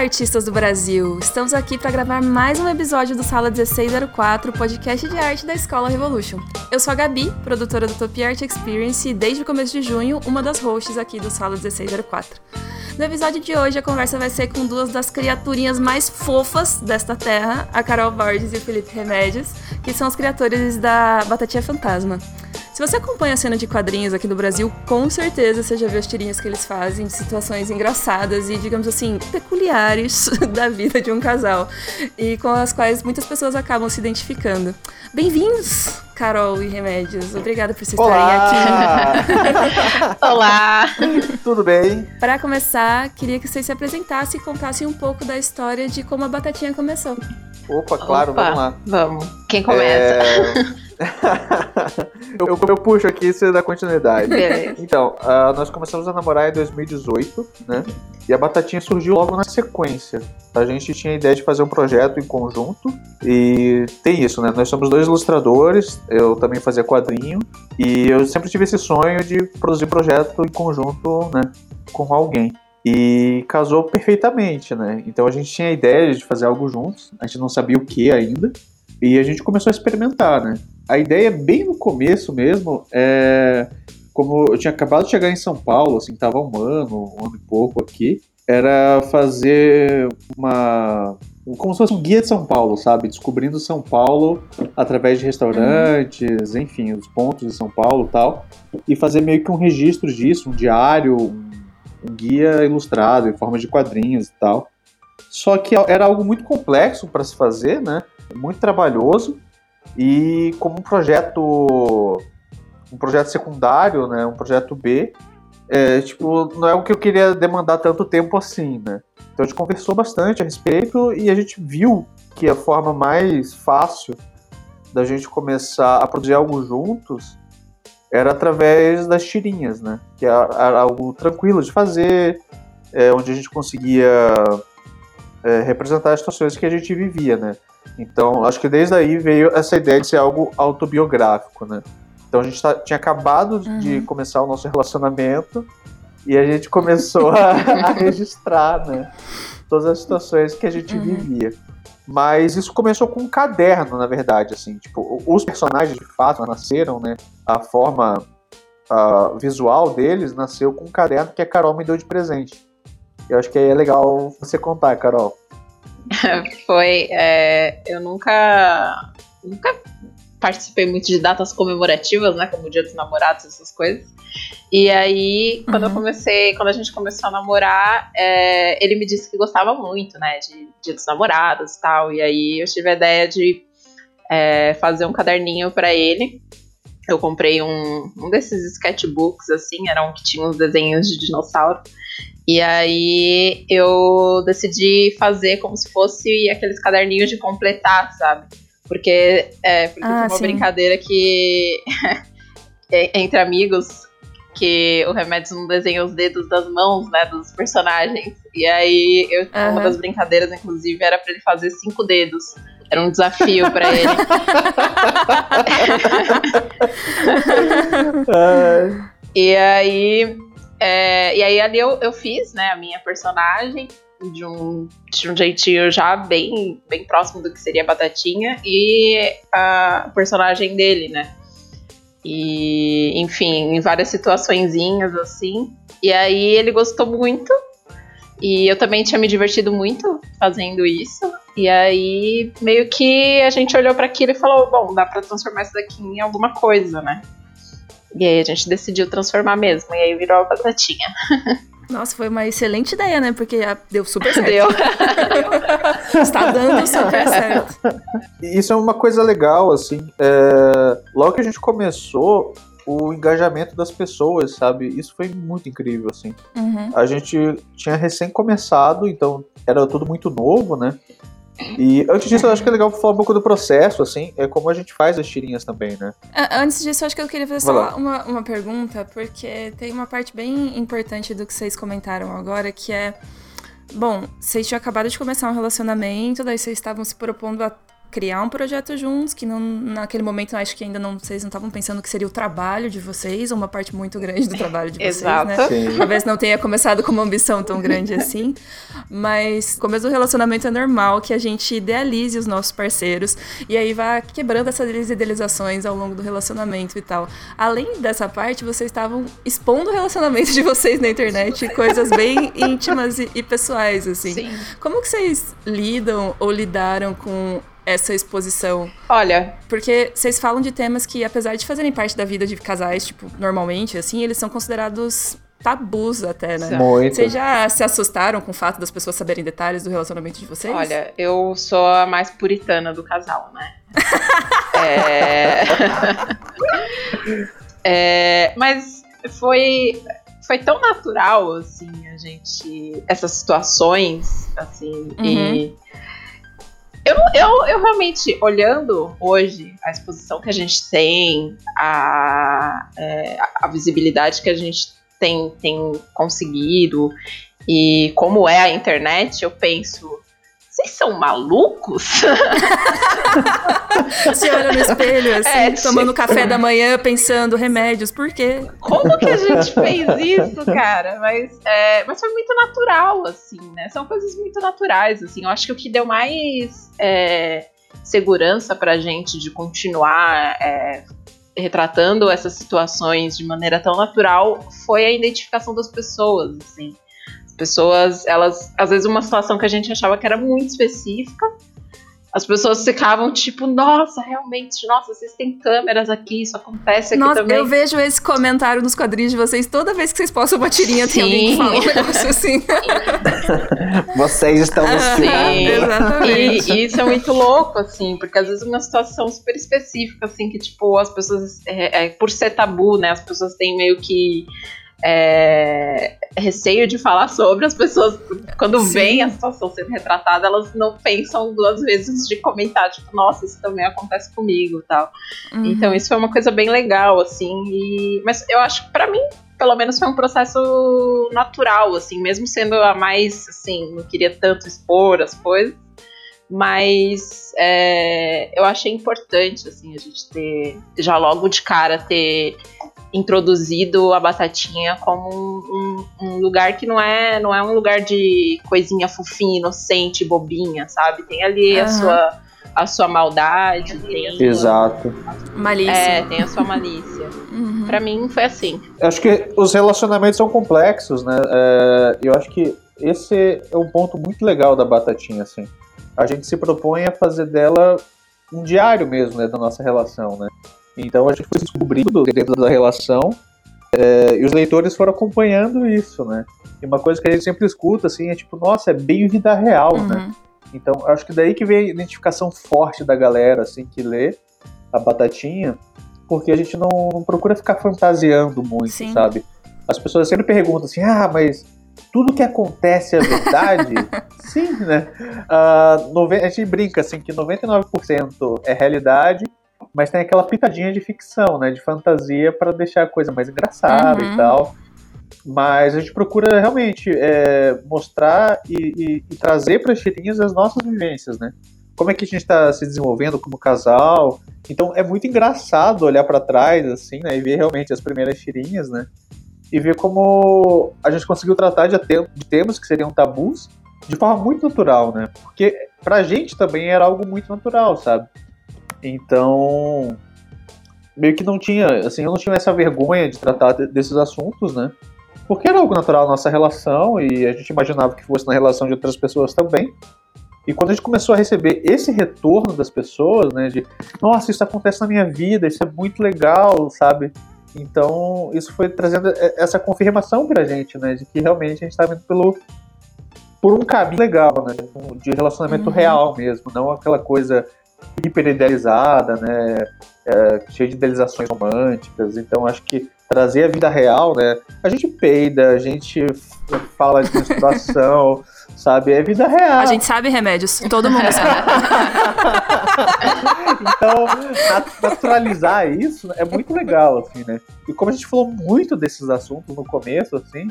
Artistas do Brasil! Estamos aqui para gravar mais um episódio do Sala 1604, podcast de arte da Escola Revolution. Eu sou a Gabi, produtora do Top Art Experience e desde o começo de junho, uma das hosts aqui do Sala 1604. No episódio de hoje, a conversa vai ser com duas das criaturinhas mais fofas desta terra, a Carol Borges e o Felipe Remédios, que são os criadores da Batatinha Fantasma. Se você acompanha a cena de quadrinhos aqui no Brasil, com certeza você já viu as tirinhas que eles fazem de situações engraçadas e, digamos assim, peculiares da vida de um casal e com as quais muitas pessoas acabam se identificando. Bem-vindos, Carol e Remédios. Obrigada por vocês Olá! estarem aqui. Olá! Tudo bem? Para começar, queria que vocês se apresentassem e contassem um pouco da história de como a Batatinha começou. Opa, claro, Opa, vamos lá. Vamos. Quem começa? É... eu, eu puxo aqui e você dá continuidade. Beleza. Então, ah, nós começamos a namorar em 2018, né? E a Batatinha surgiu logo na sequência. A gente tinha a ideia de fazer um projeto em conjunto. E tem isso, né? Nós somos dois ilustradores, eu também fazia quadrinho. E eu sempre tive esse sonho de produzir projeto em conjunto, né? Com alguém. E casou perfeitamente, né? Então a gente tinha a ideia de fazer algo juntos, a gente não sabia o que ainda. E a gente começou a experimentar, né? A ideia, bem no começo mesmo, é. Como eu tinha acabado de chegar em São Paulo, assim, tava um ano, um ano e pouco aqui, era fazer uma. Como se fosse um guia de São Paulo, sabe? Descobrindo São Paulo através de restaurantes, enfim, os pontos de São Paulo tal. E fazer meio que um registro disso, um diário, um guia ilustrado em forma de quadrinhos e tal. Só que era algo muito complexo para se fazer, né? Muito trabalhoso. E como um projeto um projeto secundário, né, um projeto B, é, tipo, não é o que eu queria demandar tanto tempo assim, né? Então a gente conversou bastante a respeito e a gente viu que a forma mais fácil da gente começar a produzir algo juntos era através das tirinhas, né? Que era, era algo tranquilo de fazer, é, onde a gente conseguia é, representar as situações que a gente vivia, né? Então, acho que desde aí veio essa ideia de ser algo autobiográfico, né? Então, a gente tá, tinha acabado de Uhum. começar o nosso relacionamento e a gente começou a, a registrar, né? Todas as situações que a gente Uhum. vivia. Mas isso começou com um caderno, na verdade, assim. Tipo, os personagens, de fato, nasceram, né? A forma visual deles nasceu com um caderno que a Carol me deu de presente. Eu acho que aí é legal você contar, Carol. Foi. é, eu nunca. Nunca participei muito de datas comemorativas, né? Como o Dia dos Namorados, essas coisas. E aí, quando eu Uhum. comecei, quando a gente começou a namorar, é, ele me disse que gostava muito, né? De Dia dos Namorados e tal. E aí eu tive a ideia de é, fazer um caderninho pra ele. Eu comprei um, um desses sketchbooks, assim, era um que tinha uns desenhos de dinossauro. E aí eu decidi fazer como se fosse aqueles caderninhos de completar, sabe? Porque, é, porque Ah, uma sim. brincadeira que é, entre amigos que o Remédios não desenha os dedos das mãos, né, dos personagens. E aí eu, uma Aham. das brincadeiras, inclusive, era pra ele fazer cinco dedos. Era um desafio pra ele. E aí, é, e aí ali eu, eu fiz, né, a minha personagem de um, de um jeitinho já bem, bem próximo do que seria Batatinha e a personagem dele, né. E, enfim, em várias situaçõezinhas assim. E aí ele gostou muito. E eu também tinha me divertido muito fazendo isso. E aí, meio que a gente olhou para aquilo e falou: bom, dá pra transformar isso daqui em alguma coisa, né? E aí a gente decidiu transformar mesmo. E aí virou a batatinha. Nossa, foi uma excelente ideia, né? Porque deu super certo. Deu. Está dando super certo. Isso é uma coisa legal, assim. é, Logo que a gente começou, o engajamento das pessoas, sabe? Isso foi muito incrível, assim. Uhum. A gente tinha recém começado, então era tudo muito novo, né? E antes disso, eu acho que é legal falar um pouco do processo, assim, é como a gente faz as tirinhas também, né? Ah, Antes disso, eu acho que eu queria fazer Vai só lá. uma, uma pergunta, porque tem uma parte bem importante do que vocês comentaram agora, que é. Bom, vocês tinham acabado de começar um relacionamento, daí vocês estavam se propondo a criar um projeto juntos, que não, naquele momento acho que ainda não vocês não estavam pensando que seria o trabalho de vocês, ou uma parte muito grande do trabalho de vocês, Exato. né? Sim. Talvez não tenha começado com uma ambição tão grande assim, mas no começo do relacionamento é normal que a gente idealize os nossos parceiros e aí vá quebrando essas idealizações ao longo do relacionamento e tal. Além dessa parte, vocês estavam expondo o relacionamento de vocês na internet, coisas bem íntimas e, e pessoais, assim. Sim. Como que vocês lidam ou lidaram com essa exposição? Olha, Porque vocês falam de temas que, apesar de fazerem parte da vida de casais, tipo, normalmente, assim, eles são considerados tabus até, né? Muito. Vocês já se assustaram com o fato das pessoas saberem detalhes do relacionamento de vocês? olha, eu sou a mais puritana do casal, né? é... É, Mas foi foi tão natural assim a gente essas situações assim e eu, eu, eu realmente olhando hoje a exposição que a gente tem a, é, a- visibilidade que a gente tem, tem conseguido e como é a internet eu penso vocês são malucos Se olha no espelho, assim, É, tomando café da manhã, pensando remédios, por quê? Como que a gente fez isso, cara? Mas, é, mas foi muito natural, assim, né? São coisas muito naturais, assim. Eu acho que o que deu mais é, segurança pra gente de continuar é, retratando essas situações de maneira tão natural foi a identificação das pessoas, assim. As pessoas, elas, às vezes uma situação que a gente achava que era muito específica, as pessoas ficavam tipo, nossa, realmente, nossa, vocês têm câmeras aqui, isso acontece aqui Nossa, também. eu vejo esse comentário nos quadrinhos de vocês toda vez que vocês postam uma tirinha, tem alguém que Sim. fala um negócio assim. Vocês estão nos Ah, Sim. Exatamente. E, e isso é muito louco, assim, porque às vezes uma situação super específica, assim, que, tipo, as pessoas, é, é, por ser tabu, né, as pessoas têm meio que é, receio de falar sobre, as pessoas, quando Sim. veem a situação sendo retratada, elas não pensam duas vezes de comentar, tipo, nossa, isso também acontece comigo e tal. Uhum. Então isso foi uma coisa bem legal, assim. E... Mas eu acho que pra mim, pelo menos, foi um processo natural, assim, mesmo sendo a mais, assim, não queria tanto expor as coisas. Mas é, eu achei importante, assim, a gente ter, já logo de cara, ter introduzido a batatinha como um, um- um lugar que não é, não é um lugar de coisinha fofinha, inocente, bobinha, sabe? Tem ali a Aham. sua a sua maldade, tem a sua- Exato. Malícia. é, tem a sua malícia. Uhum. Pra mim foi assim. Acho que os relacionamentos são complexos, né? É, eu acho que esse é um ponto muito legal da batatinha, assim. A gente se propõe a fazer dela um diário mesmo, né, da nossa relação, né? Então a gente foi descobrindo dentro da relação é, e os leitores foram acompanhando isso, né? E uma coisa que a gente sempre escuta, assim, é tipo, nossa, é bem vida real, né? Uhum. Então, eu acho que daí que vem a identificação forte da galera, assim, que lê a batatinha, porque a gente não, não procura ficar fantasiando muito, Sim. sabe? As pessoas sempre perguntam assim, ah, mas tudo que acontece é verdade? Sim, né? Nove- A gente brinca, assim, que 99% é realidade, mas tem aquela pitadinha de ficção, né? De fantasia para deixar a coisa mais engraçada Uhum. e tal. Mas a gente procura realmente é, mostrar e, e- e trazer para as tirinhas as nossas vivências, né? Como é que a gente está se desenvolvendo como casal. Então é muito engraçado olhar para trás, assim, né? E ver realmente as primeiras tirinhas, né? E ver como a gente conseguiu tratar de, de temas que seriam tabus de forma muito natural, né? Porque pra gente também era algo muito natural, sabe? Então, meio que não tinha, assim, eu não tinha essa vergonha de tratar de- desses assuntos, né? Porque era algo natural na nossa relação e a gente imaginava que fosse na relação de outras pessoas também. E quando a gente começou a receber esse retorno das pessoas, né, de nossa, isso acontece na minha vida, isso é muito legal, sabe? Então, isso foi trazendo essa confirmação pra gente, né, de que realmente a gente estava indo pelo por um caminho legal, né, de relacionamento Uhum. real mesmo, não aquela coisa hiper idealizada, né, é, cheia de idealizações românticas. Então, acho que trazer a vida real, né, a gente peida, a gente fala de menstruação, sabe, é vida real. A gente sabe remédios, todo mundo sabe. Então, nat- naturalizar isso é muito legal, assim, né? E como a gente falou muito desses assuntos no começo, assim,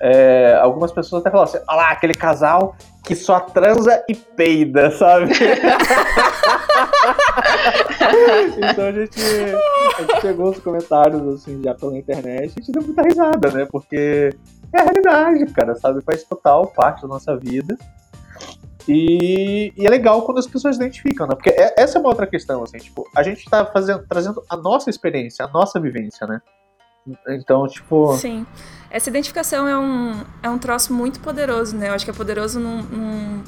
é, algumas pessoas até falaram assim, olha lá, aquele casal que só transa e peida, sabe? então a gente, a gente pegou os comentários assim já pela internet e a gente deu muita risada, né? Porque é a realidade, cara, sabe? Faz total parte da nossa vida. E, e, é legal quando as pessoas identificam, né? Porque é, essa é uma outra questão, assim, tipo, a gente tá fazendo, trazendo a nossa experiência, a nossa vivência, né? Então, tipo. Sim. Essa identificação é um, é um troço muito poderoso, né? Eu acho que é poderoso num, num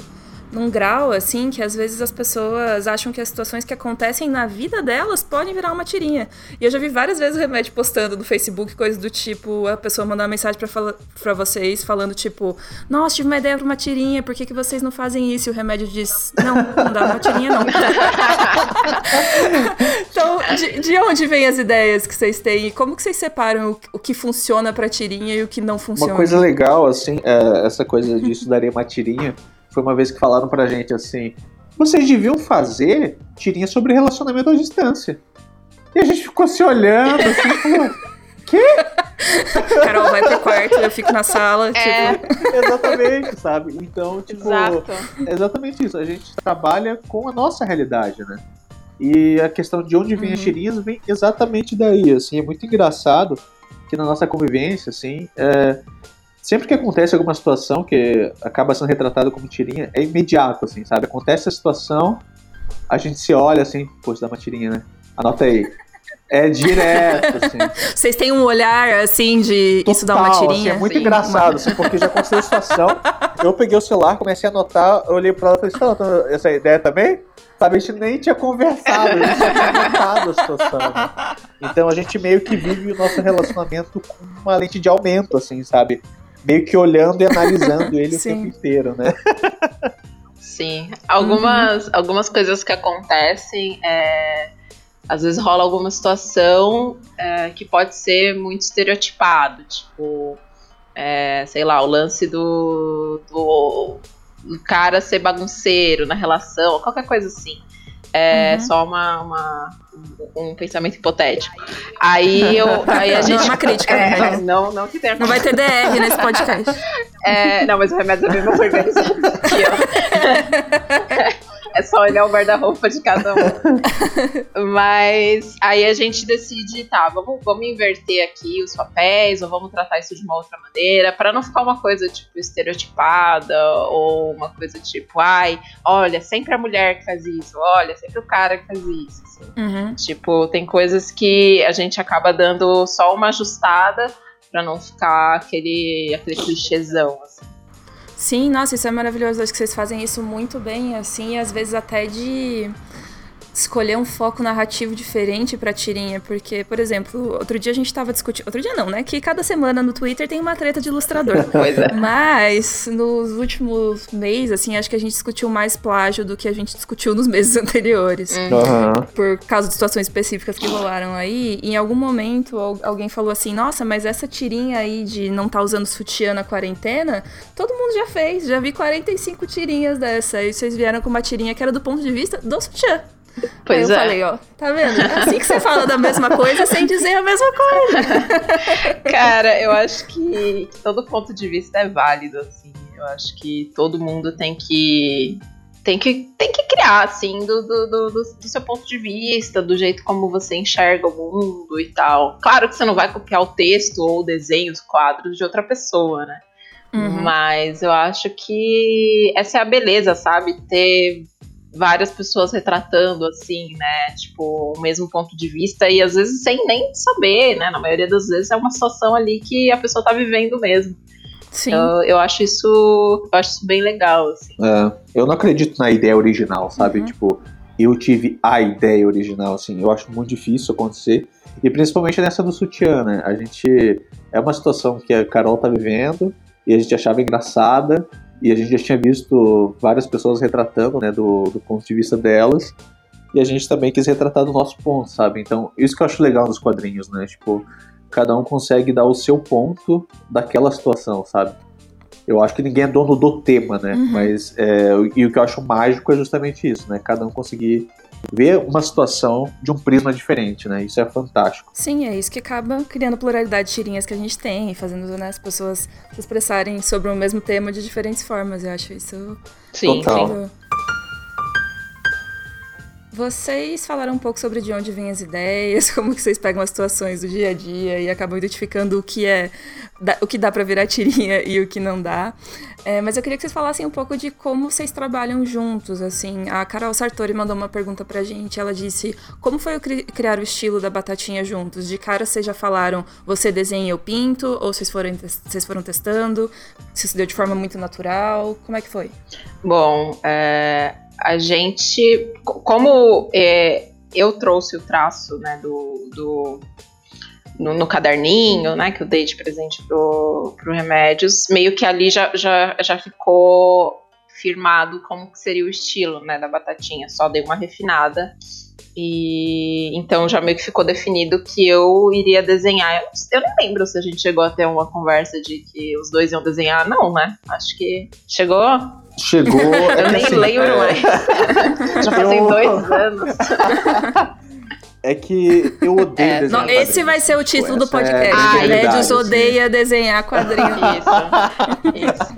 num grau, assim, que às vezes as pessoas acham que as situações que acontecem na vida delas podem virar uma tirinha. E eu já vi várias vezes o remédio postando no Facebook coisas do tipo, a pessoa mandar uma mensagem pra, fala, pra vocês falando, tipo, nossa, tive uma ideia pra uma tirinha, por que, que vocês não fazem isso? E o remédio diz, não, não dá uma tirinha, não. então, de, de, onde vêm as ideias que vocês têm? E como que vocês separam o, o que funciona pra tirinha e o que não funciona? Uma coisa legal, assim, é essa coisa disso daria uma tirinha foi uma vez que falaram pra gente assim: vocês deviam fazer tirinha sobre relacionamento à distância. E a gente ficou se olhando assim, falou, quê? Carol vai pro quarto, eu fico na sala, é. tipo. Exatamente, sabe? Então, tipo, Exato. é exatamente isso. A gente trabalha com a nossa realidade, né? E a questão de onde vem uhum. as tirinhas vem exatamente daí, assim, é muito engraçado que na nossa convivência, assim, é, sempre que acontece alguma situação que acaba sendo retratada como tirinha, é imediato, assim, sabe? Acontece a situação, a gente se olha assim, pô, dá uma tirinha, né? Anota aí. É direto, assim. Vocês têm um olhar, assim, de Total, isso dá uma tirinha? Assim, é muito Sim. engraçado, assim, porque já aconteceu a situação. Eu peguei o celular, comecei a anotar, eu olhei pra ela e falei, tá essa ideia também? Sabe, a gente nem tinha conversado, a gente só tinha anotado a situação. Né? Então a gente meio que vive o nosso relacionamento com uma lente de aumento, assim, sabe? Meio que olhando e analisando ele o tempo inteiro, né? Sim. Algumas, uhum. algumas coisas que acontecem, é, às vezes rola alguma situação é, que pode ser muito estereotipado, tipo, é, sei lá, o lance do, do, do cara ser bagunceiro na relação, qualquer coisa assim. É uhum. só uma, uma, um pensamento hipotético. Aí, eu, aí a gente. Não é uma crítica. É, né? não, não que tenha. Não vai ter DR nesse podcast. É, não, mas o remédio é bem mais organizado que eu. É só olhar o guarda-roupa de cada um. Mas aí a gente decide, tá, vamos, vamos inverter aqui os papéis, ou vamos tratar isso de uma outra maneira, para não ficar uma coisa, tipo, estereotipada, ou uma coisa tipo, ai, olha, sempre a mulher que faz isso, olha, sempre o cara que faz isso. Assim. Uhum. Tipo, tem coisas que a gente acaba dando só uma ajustada para não ficar aquele, aquele clichêzão, assim. Sim, nossa, isso é maravilhoso. Acho que vocês fazem isso muito bem, assim, às vezes até de escolher um foco narrativo diferente pra tirinha, porque, por exemplo, outro dia a gente tava discutindo, outro dia não, né, que cada semana no Twitter tem uma treta de ilustrador. pois é. Mas nos últimos meses, assim, acho que a gente discutiu mais plágio do que a gente discutiu nos meses anteriores. Uhum. Por causa de situações específicas que rolaram aí, em algum momento alguém falou assim: "Nossa, mas essa tirinha aí de não tá usando sutiã na quarentena, todo mundo já fez, já vi 45 tirinhas dessa". E vocês vieram com uma tirinha que era do ponto de vista do sutiã. Pois Aí eu é. falei, ó, tá vendo? É assim que você fala da mesma coisa sem dizer a mesma coisa. Cara, eu acho que, todo ponto de vista é válido, assim. Eu acho que todo mundo tem que tem que, tem que criar, assim, do, do, do, do, seu ponto de vista, do jeito como você enxerga o mundo e tal. Claro que você não vai copiar o texto ou o desenho, os quadros de outra pessoa, né? Uhum. Mas eu acho que essa é a beleza, sabe? Ter várias pessoas retratando, assim, né? Tipo, o mesmo ponto de vista, e às vezes sem nem saber, né? Na maioria das vezes é uma situação ali que a pessoa tá vivendo mesmo. Sim. Eu, eu acho isso. Eu acho isso bem legal, assim. É, eu não acredito na ideia original, sabe? Uhum. Tipo, eu tive a ideia original, assim. Eu acho muito difícil acontecer. E principalmente nessa do sutiã, né? A gente. É uma situação que a Carol tá vivendo e a gente achava engraçada e a gente já tinha visto várias pessoas retratando, né, do, do ponto de vista delas, e a gente também quis retratar do nosso ponto, sabe? Então, isso que eu acho legal nos quadrinhos, né? Tipo, cada um consegue dar o seu ponto daquela situação, sabe? Eu acho que ninguém é dono do tema, né? Uhum. Mas, é, e o que eu acho mágico é justamente isso, né? Cada um conseguir ver uma situação de um prisma diferente, né? Isso é fantástico. Sim, é isso que acaba criando pluralidade de tirinhas que a gente tem, fazendo né, as pessoas se expressarem sobre o mesmo tema de diferentes formas. Eu acho isso Sim, Total. Vocês falaram um pouco sobre de onde vêm as ideias, como que vocês pegam as situações do dia a dia e acabam identificando o que é o que dá para virar tirinha e o que não dá. É, mas eu queria que vocês falassem um pouco de como vocês trabalham juntos, assim. A Carol Sartori mandou uma pergunta pra gente, ela disse, como foi criar o estilo da Batatinha juntos? De cara vocês já falaram, você desenha eu pinto, ou vocês foram, vocês foram testando? Se isso deu de forma muito natural? Como é que foi? Bom, é, a gente, como é, eu trouxe o traço né, do, do no, no, caderninho, né, que eu dei de presente pro, pro Remédios, meio que ali já, já, já ficou firmado como que seria o estilo, né, da batatinha. Só dei uma refinada e então já meio que ficou definido que eu iria desenhar. Eu não lembro se a gente chegou a ter uma conversa de que os dois iam desenhar, não, né? Acho que chegou. Chegou. eu é nem assim, lembro é... mais. já eu... dois anos. É que eu odeio é, desenhar. Não, esse vai ser o título do podcast. É, ah, Médios assim. odeia desenhar quadrinhos. Isso.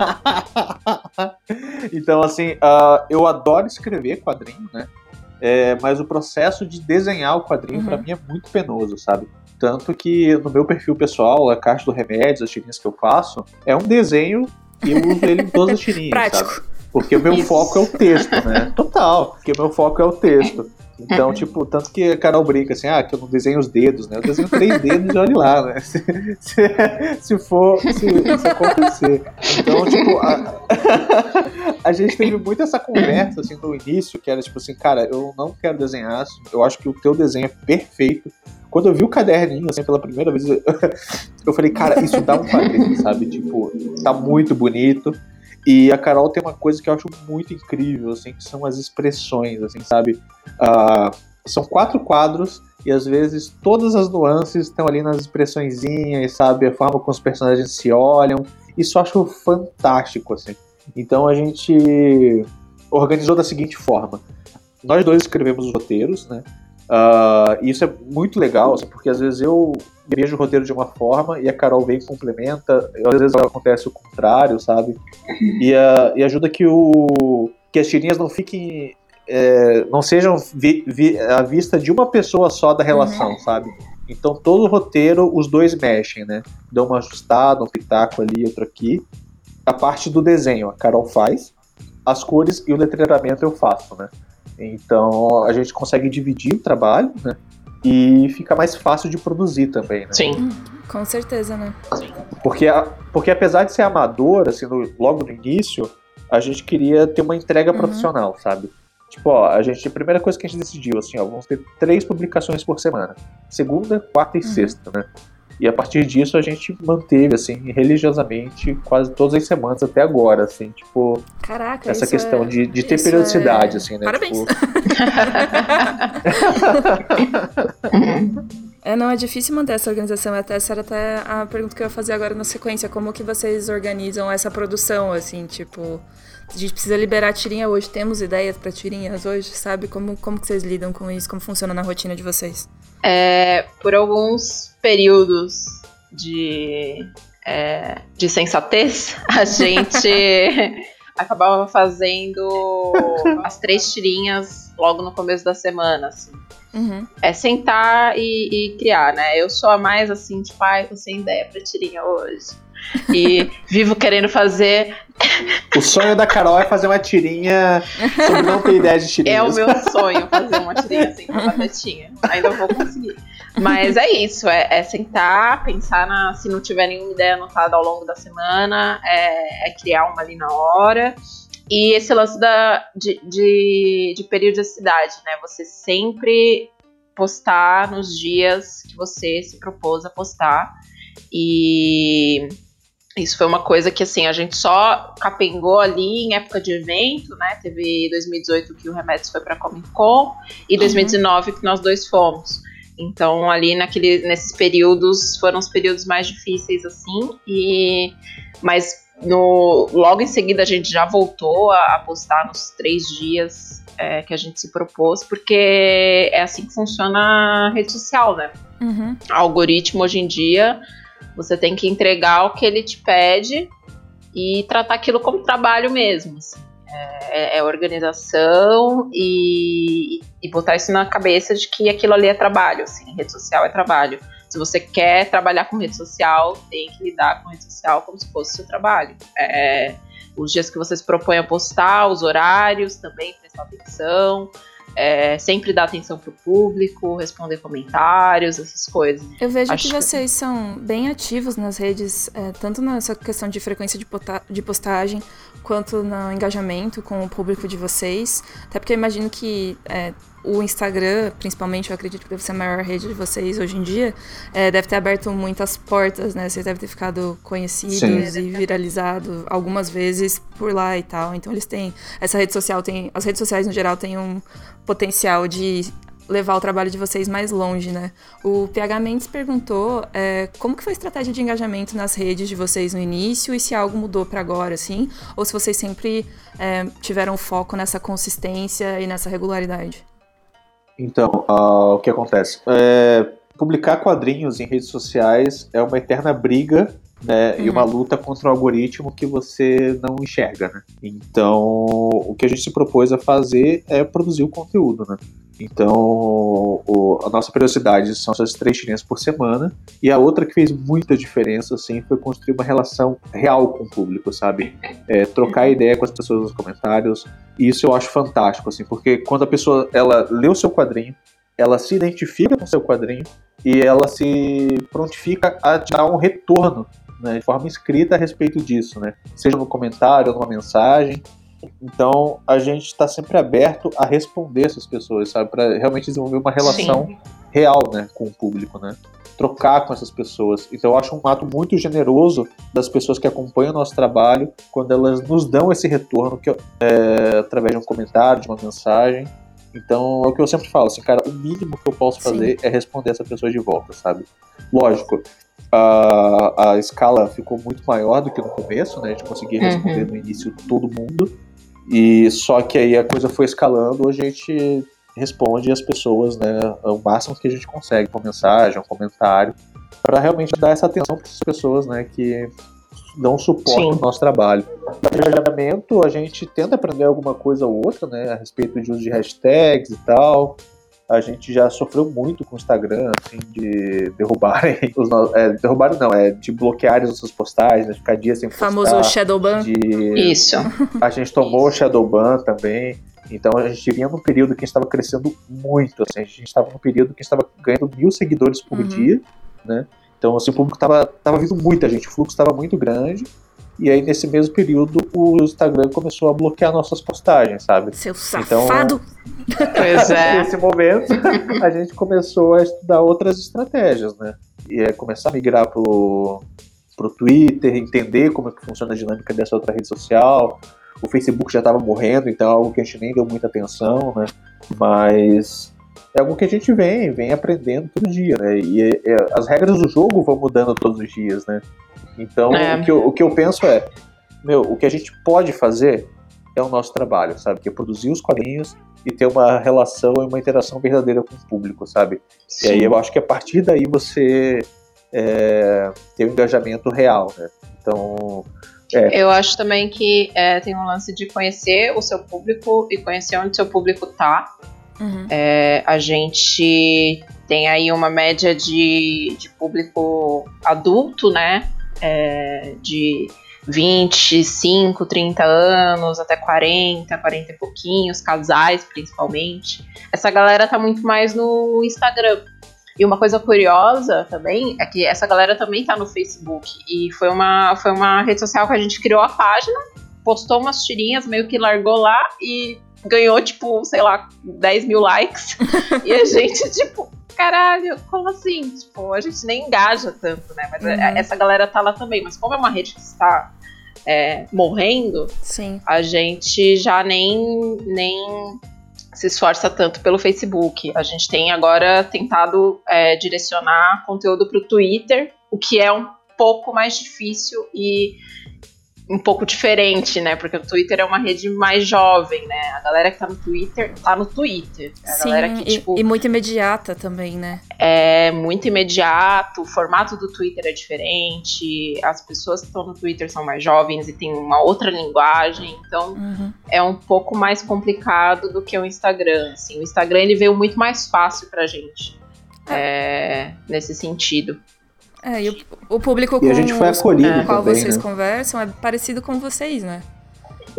Isso. então, assim, uh, eu adoro escrever quadrinho, né? É, mas o processo de desenhar o quadrinho uhum. para mim é muito penoso, sabe? Tanto que no meu perfil pessoal, a caixa do remédio, as tirinhas que eu faço, é um desenho e eu uso ele em todas as tirinhas. Prático. Sabe? Porque o meu Isso. foco é o texto, né? Total. Porque o meu foco é o texto. Então, uhum. tipo, tanto que a Carol brinca assim, ah, que eu não desenho os dedos, né? Eu desenho três dedos e olhe lá, né? Se, se, se for, se, se, acontecer. Então, tipo, a, a, gente teve muito essa conversa, assim, no início, que era tipo assim, cara, eu não quero desenhar, eu acho que o teu desenho é perfeito. Quando eu vi o caderninho, assim, pela primeira vez, eu falei, cara, isso dá um quadrinho, sabe? Tipo, tá muito bonito. E a Carol tem uma coisa que eu acho muito incrível, assim, que são as expressões, assim, sabe? Uh, são quatro quadros e às vezes todas as nuances estão ali nas expressõezinhas, sabe? A forma como os personagens se olham. Isso eu acho fantástico, assim. Então a gente organizou da seguinte forma. Nós dois escrevemos os roteiros, né? Uh, isso é muito legal, assim, porque às vezes eu vejo o roteiro de uma forma e a Carol vem e complementa, e às vezes acontece o contrário, sabe? E, uh, e ajuda que, o, que as tirinhas não fiquem. É, não sejam vi, vi, à vista de uma pessoa só da relação, uhum. sabe? Então todo o roteiro, os dois mexem, né? Dão uma ajustada, um pitaco ali, outro aqui. A parte do desenho, a Carol faz. As cores e o letreiramento eu faço, né? Então a gente consegue dividir o trabalho, né? E fica mais fácil de produzir também, né? Sim. Hum, com certeza, né? Porque, porque apesar de ser amador, assim, no, logo no início, a gente queria ter uma entrega uhum. profissional, sabe? Tipo, ó, a gente, a primeira coisa que a gente decidiu, assim, ó, vamos ter três publicações por semana. Segunda, quarta e uhum. sexta, né? E a partir disso a gente manteve, assim, religiosamente quase todas as semanas até agora, assim, tipo. Caraca, Essa questão é... de, de ter periodicidade, é... assim, né? Parabéns! Tipo... é, não, é difícil manter essa organização. Até, essa era até a pergunta que eu ia fazer agora na sequência. Como que vocês organizam essa produção, assim, tipo. A gente precisa liberar a tirinha hoje. Temos ideias para tirinhas hoje, sabe? Como, como que vocês lidam com isso? Como funciona na rotina de vocês? É, por alguns períodos de, é, de sensatez, a gente acabava fazendo as três tirinhas logo no começo da semana, assim. Uhum. É sentar e, e, criar, né? Eu sou a mais assim, tipo, ai, tô sem ideia pra tirinha hoje. E vivo querendo fazer. O sonho da Carol é fazer uma tirinha sobre não ter ideia de tirinha. É o meu sonho fazer uma tirinha assim com batatinha. Ainda vou conseguir. Mas é isso, é, é, sentar, pensar na. Se não tiver nenhuma ideia anotada ao longo da semana, é, é criar uma ali na hora. E esse lance da, de, de, de periodicidade, né? Você sempre postar nos dias que você se propôs a postar. E isso foi uma coisa que assim a gente só capengou ali em época de evento, né? Teve 2018 que o Remédios foi para Comic Con e 2019 uhum. que nós dois fomos. Então ali naquele, nesses períodos foram os períodos mais difíceis assim e mas no, logo em seguida a gente já voltou a, a postar nos três dias é, que a gente se propôs, porque é assim que funciona a rede social, né? Uhum. O algoritmo hoje em dia, você tem que entregar o que ele te pede e tratar aquilo como trabalho mesmo. Assim. É, é organização e, e botar isso na cabeça de que aquilo ali é trabalho, assim, rede social é trabalho. Se você quer trabalhar com rede social, tem que lidar com rede social como se fosse seu trabalho. É, os dias que você se propõe a postar, os horários também, prestar atenção é, sempre dar atenção pro público, responder comentários, essas coisas. Eu vejo Acho que vocês que... são bem ativos nas redes, é, tanto nessa questão de frequência de, de postagem, quanto no engajamento com o público de vocês. Até porque eu imagino que é, o Instagram, principalmente, eu acredito que deve ser a maior rede de vocês hoje em dia, é, deve ter aberto muitas portas, né? Vocês devem ter ficado conhecidos Sim. e viralizado algumas vezes por lá e tal. Então eles têm. Essa rede social tem. As redes sociais no geral têm um potencial de levar o trabalho de vocês mais longe, né? O PH Mendes perguntou é, como que foi a estratégia de engajamento nas redes de vocês no início e se algo mudou para agora, assim, ou se vocês sempre é, tiveram foco nessa consistência e nessa regularidade. Então, uh, o que acontece? É, publicar quadrinhos em redes sociais é uma eterna briga né, uhum. e uma uhum. luta contra um algoritmo que você não enxerga, né? Então, o que a gente se propôs a fazer é produzir o conteúdo, né? Então, o, a nossa periodicidade são essas três tirinhas por semana. E a outra que fez muita diferença, assim, foi construir uma relação real com o público, sabe? É, trocar ideia com as pessoas nos comentários. E isso eu acho fantástico, assim, porque quando a pessoa ela lê o seu quadrinho, ela se identifica com o seu quadrinho e ela se prontifica a dar um retorno né, de forma escrita a respeito disso, né? Seja no comentário ou numa mensagem. Então a gente está sempre aberto a responder essas pessoas, sabe, para realmente desenvolver uma relação Sim. real, né, com o público, né? Trocar com essas pessoas. Então eu acho um ato muito generoso das pessoas que acompanham o nosso trabalho quando elas nos dão esse retorno que, é, através de um comentário, de uma mensagem. Então é o que eu sempre falo, assim, cara, o mínimo que eu posso fazer Sim. é responder essa pessoa de volta, sabe? Lógico, a, a escala ficou muito maior do que no começo, né? A gente conseguia responder uhum. no início todo mundo. E só que aí a coisa foi escalando, a gente responde as pessoas, né, o máximo que a gente consegue, com mensagem, um comentário, para realmente dar essa atenção para as pessoas, né, que dão suporte ao nosso trabalho. No engajamento, a gente tenta aprender alguma coisa ou outra, né, a respeito de uso de hashtags e tal, a gente já sofreu muito com o Instagram, assim, de derrubarem os é, derrubarem não, é de bloquearem as suas postagens, né, ficar dias sem postar. Famoso Shadowban. De... Isso. A gente tomou o Shadowban também. Então a gente vinha num período que estava crescendo muito, assim, a gente estava num período que estava ganhando mil seguidores por uhum. dia, né? Então assim, o público estava tava vindo muita gente, o fluxo estava muito grande e aí, nesse mesmo período, o Instagram começou a bloquear nossas postagens, sabe? Seu então, safado! Então, pois é. Nesse momento, a gente começou a estudar outras estratégias, né? E é começar a migrar pro, pro Twitter, entender como é que funciona a dinâmica dessa outra rede social. O Facebook já estava morrendo, então é algo que a gente nem deu muita atenção, né? Mas é algo que a gente vem, vem aprendendo todo dia, né? E as regras do jogo vão mudando todos os dias, né? Então, é. o, que eu, o que eu penso é, meu, o que a gente pode fazer é o nosso trabalho, sabe? Que é produzir os quadrinhos e ter uma relação e uma interação verdadeira com o público, sabe? Sim. E aí eu acho que a partir daí você é, tem um engajamento real, né? Então. É. Eu acho também que é, tem um lance de conhecer o seu público e conhecer onde seu público tá. Uhum. É, a gente tem aí uma média de, de público adulto, né? é, de 25, 30 anos, até 40, 40 e pouquinhos, casais principalmente. Essa galera tá muito mais no Instagram. E uma coisa curiosa também é que essa galera também tá no Facebook. E foi uma, foi uma rede social que a gente criou a página, postou umas tirinhas, meio que largou lá e ganhou, tipo, sei lá, 10 mil likes. e a gente, tipo, caralho, como assim? Tipo, a gente nem engaja tanto, né? Mas uhum. essa galera tá lá também. Mas como é uma rede que está é, morrendo, Sim. a gente já nem, nem se esforça tanto pelo Facebook. A gente tem agora tentado é, direcionar conteúdo para o Twitter, o que é um pouco mais difícil e um pouco diferente, né? Porque o Twitter é uma rede mais jovem, né? A galera que tá no Twitter tá no Twitter. A Sim, galera que, e, tipo, e muito imediata também, né? é muito imediato, o formato do Twitter é diferente, as pessoas que estão no Twitter são mais jovens e têm uma outra linguagem, então Uhum. é um pouco mais complicado do que o Instagram. Assim. O Instagram ele veio muito mais fácil pra gente. é, nesse sentido. É, e o, o público E com, a gente foi acolhido com o qual também, vocês né? conversam é parecido com vocês, né?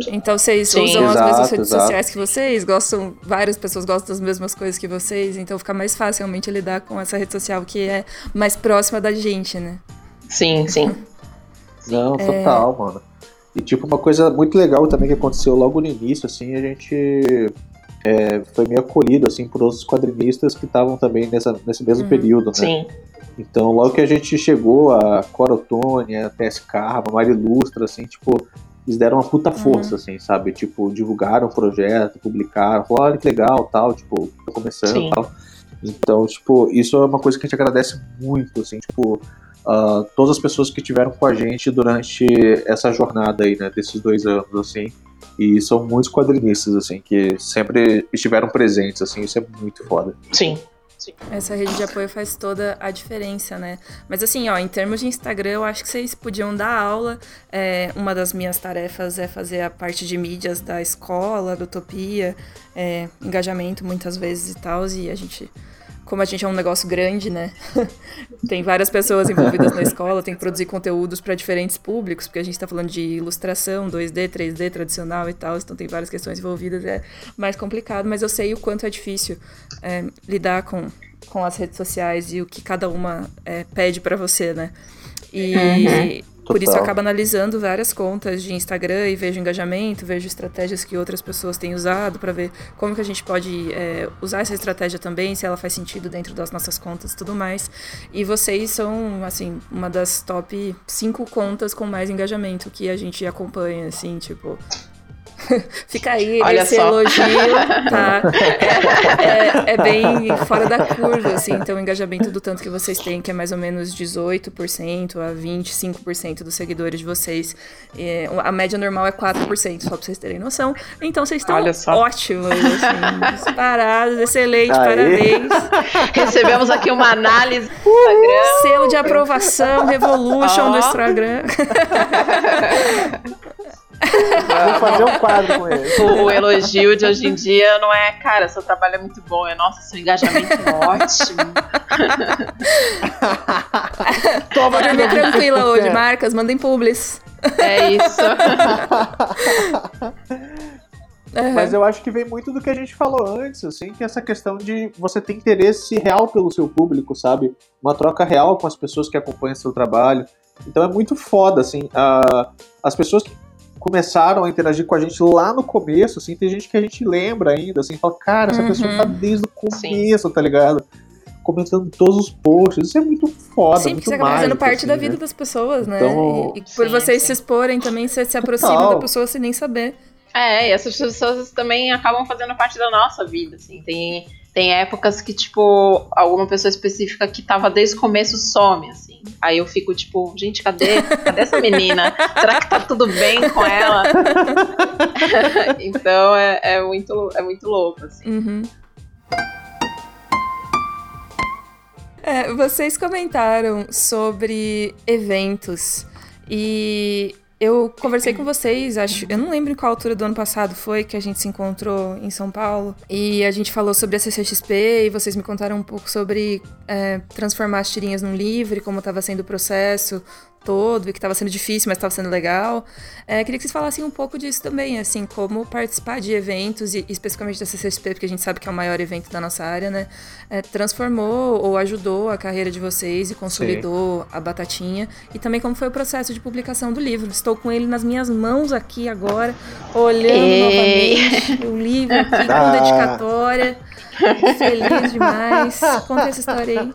Então vocês Sim. usam as Exato, mesmas redes exato. sociais que vocês, gostam, várias pessoas gostam das mesmas coisas que vocês, então fica mais fácil realmente lidar com essa rede social que é mais próxima da gente, né? Sim, sim. Não, É. total, mano. E tipo, uma coisa muito legal também que aconteceu logo no início, assim, a gente é, foi meio acolhido, assim, por outros quadrinistas que estavam também nessa, nesse mesmo Uhum. período, né? Sim. Então, logo que a gente chegou, a Cora Otone, a TSK, a Mari Ilustra, assim, tipo, eles deram uma puta força, assim, sabe? Tipo, divulgaram o projeto, publicaram, falaram, olha que legal, tal, tipo, começando Sim. tal. Então, tipo, isso é uma coisa que a gente agradece muito, assim, tipo, ah, todas as pessoas que estiveram com a gente durante essa jornada aí, né, desses dois anos, assim, e são muitos quadrinistas, assim, que sempre estiveram presentes, assim, isso é muito foda. Sim. Essa rede de apoio faz toda a diferença, né? Mas assim, ó, em termos de Instagram, eu acho que vocês podiam dar aula. É, uma das minhas tarefas é fazer a parte de mídias da escola, do Utopia, é, engajamento muitas vezes e tal. E a gente, como a gente é um negócio grande, né? tem várias pessoas envolvidas na escola, tem que produzir conteúdos para diferentes públicos, porque a gente tá falando de ilustração, 2D, 3D tradicional e tal, então tem várias questões envolvidas, é mais complicado, mas eu sei o quanto é difícil é, lidar com, com as redes sociais e o que cada uma é, pede para você, né? E por isso eu acabo analisando várias contas de Instagram e vejo engajamento, vejo estratégias que outras pessoas têm usado para ver como que a gente pode é, usar essa estratégia também, se ela faz sentido dentro das nossas contas e tudo mais. E vocês são, assim, uma das top cinco contas com mais engajamento que a gente acompanha, assim, tipo. Fica aí Olha esse só. elogio, tá? É, é- é bem fora da curva, assim. Então, o engajamento do tanto que vocês têm, que é mais ou menos 18% a 25% dos seguidores de vocês. É, a média normal é 4%, só pra vocês terem noção. Então, vocês estão ótimos, assim. Disparados, excelente, Aê. parabéns. Recebemos aqui uma análise do Instagram. Selo de aprovação, Revolution do Ó. Instagram. Vou fazer um quadro com ele. O elogio de hoje em dia não é, cara, seu trabalho é muito bom, é nossa, seu engajamento é ótimo. Toma dormir tranquila hoje, marcas, mandem publis. É isso. Aham. Mas eu acho que vem muito do que a gente falou antes, assim, que é essa questão de você ter interesse real pelo seu público, sabe? Uma troca real com as pessoas que acompanham seu trabalho. Então é muito foda, assim. a- as pessoas que começaram a interagir com a gente lá no começo, assim, tem gente que a gente lembra ainda, assim, fala, cara, essa Uhum. pessoa tá desde o começo, tá ligado? Comentando todos os posts. Isso é muito foda, Sim, muito porque você acaba fazendo mágico, parte assim, da né? vida das pessoas, né? Então- E, e por Sim, vocês sim. se exporem também, você se aproxima Total. da pessoa sem nem saber. É, e essas pessoas também acabam fazendo parte da nossa vida, assim. Tem, tem épocas que, tipo, alguma pessoa específica que tava desde o começo some, assim. Aí eu fico, tipo, gente, cadê? Cadê essa menina? Será que tá tudo bem com ela? então é, é, muito, é muito louco, assim. Uhum. É, vocês comentaram sobre eventos e eu conversei com vocês, acho, eu não lembro em qual altura do ano passado foi que a gente se encontrou em São Paulo e a gente falou sobre a CCXP e vocês me contaram um pouco sobre é, transformar as tirinhas num livro, e como estava sendo o processo todo e que estava sendo difícil, mas estava sendo legal. É, queria que vocês falassem um pouco disso também, assim, como participar de eventos, e especificamente da CCXP, porque a gente sabe que é o maior evento da nossa área, né? É, transformou ou ajudou a carreira de vocês e consolidou a batatinha. E também como foi o processo de publicação do livro. Estou com ele nas minhas mãos aqui agora, olhando Ei. novamente o livro aqui com Ah. dedicatória. Feliz demais. Conta essa história aí.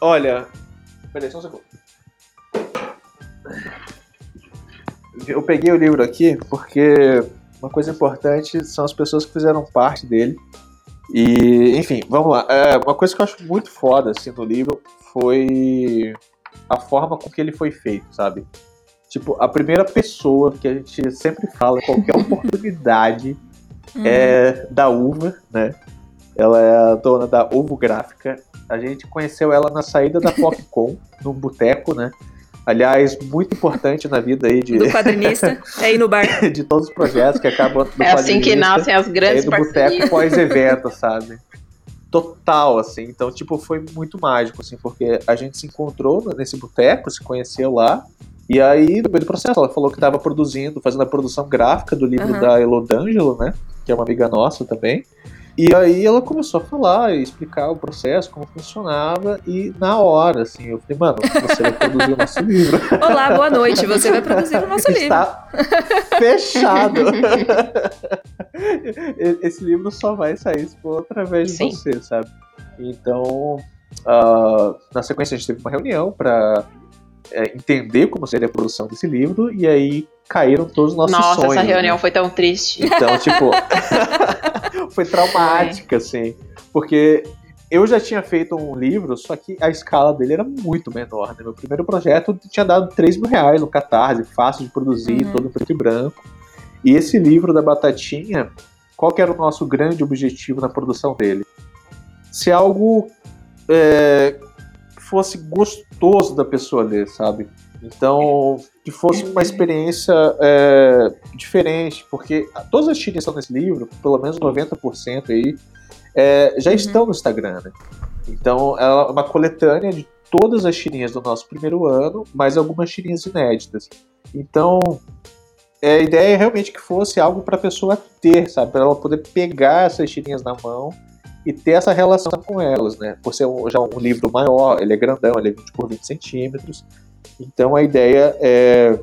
Olha. Peraí, só um segundo. Eu peguei o livro aqui porque uma coisa importante são as pessoas que fizeram parte dele. E, enfim, vamos lá. É, uma coisa que eu acho muito foda assim, no livro foi a forma com que ele foi feito, sabe? Tipo, a primeira pessoa que a gente sempre fala, qualquer oportunidade, é da Uva, né? Ela é a dona da Ovo Gráfica. A gente conheceu ela na saída da PopCon, num boteco, né? Aliás, muito importante na vida aí de. Do quadrinista, é ir no bar. de todos os projetos que acabam. é assim que nascem as grandes é do boteco pós-evento, sabe? Total, assim. Então, tipo, foi muito mágico, assim, porque a gente se encontrou nesse boteco, se conheceu lá. E aí, no meio do processo, ela falou que estava produzindo, fazendo a produção gráfica do livro uhum. da Elodângelo, né? Que é uma amiga nossa também. E aí ela começou a falar e explicar o processo, como funcionava, e na hora, assim, eu falei, mano, você vai produzir o nosso livro. Olá, boa noite, você vai produzir o nosso Está livro. Está fechado. Esse livro só vai sair se for através de Sim. você, sabe? Então, uh, na sequência a gente teve uma reunião para é, entender como seria a produção desse livro, e aí caíram todos os nossos Nossa, sonhos. Nossa, essa reunião né? foi tão triste. Então, tipo, foi traumática, assim, porque eu já tinha feito um livro, só que a escala dele era muito menor, né? Meu primeiro projeto tinha dado 3 mil reais no Catarse, fácil de produzir, uhum. todo preto e branco. E esse livro da Batatinha, qual que era o nosso grande objetivo na produção dele? Se algo é, fosse gostoso da pessoa ler, sabe? Então, que fosse uma experiência é, diferente, porque todas as tirinhas que estão nesse livro, pelo menos 90% aí, é, já uhum. estão no Instagram, né? Então, ela é uma coletânea de todas as tirinhas do nosso primeiro ano, mais algumas tirinhas inéditas. Então, é, a ideia é realmente que fosse algo para a pessoa ter, sabe? Para ela poder pegar essas tirinhas na mão e ter essa relação com elas, né? Por ser um, já um livro maior, ele é grandão, ele é 20 por 20 centímetros. Então a ideia é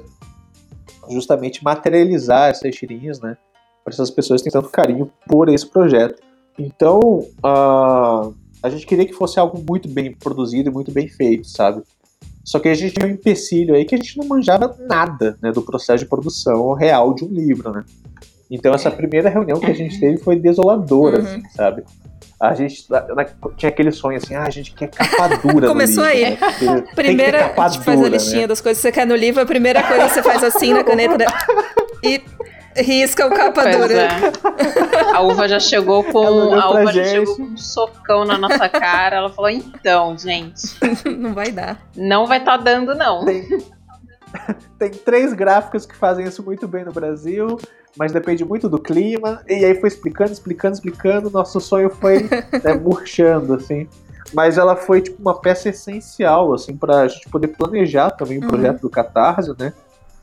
justamente materializar essas tirinhas, né? Para essas pessoas que têm tanto carinho por esse projeto. Então uh, a gente queria que fosse algo muito bem produzido e muito bem feito, sabe? Só que a gente tinha um empecilho aí que a gente não manjava nada né, do processo de produção real de um livro, né? Então essa primeira reunião que a gente teve foi desoladora, uhum. assim, sabe? A gente tinha aquele sonho assim, ah, a gente quer capa dura Começou livro, aí. Né? Primeira, a gente faz a listinha né? das coisas que você quer no livro, a primeira coisa que você faz assim na caneta né? e risca o capa pois dura. É. A uva já chegou com a uva já chegou com um socão na nossa cara. Ela falou: "Então, gente, não vai dar. Não vai estar tá dando não". Tem, tem três gráficos que fazem isso muito bem no Brasil mas depende muito do clima. E aí foi explicando, explicando, explicando. Nosso sonho foi né, murchando, assim. Mas ela foi tipo uma peça essencial, assim, pra gente poder planejar também o uhum. projeto do Catarse, né?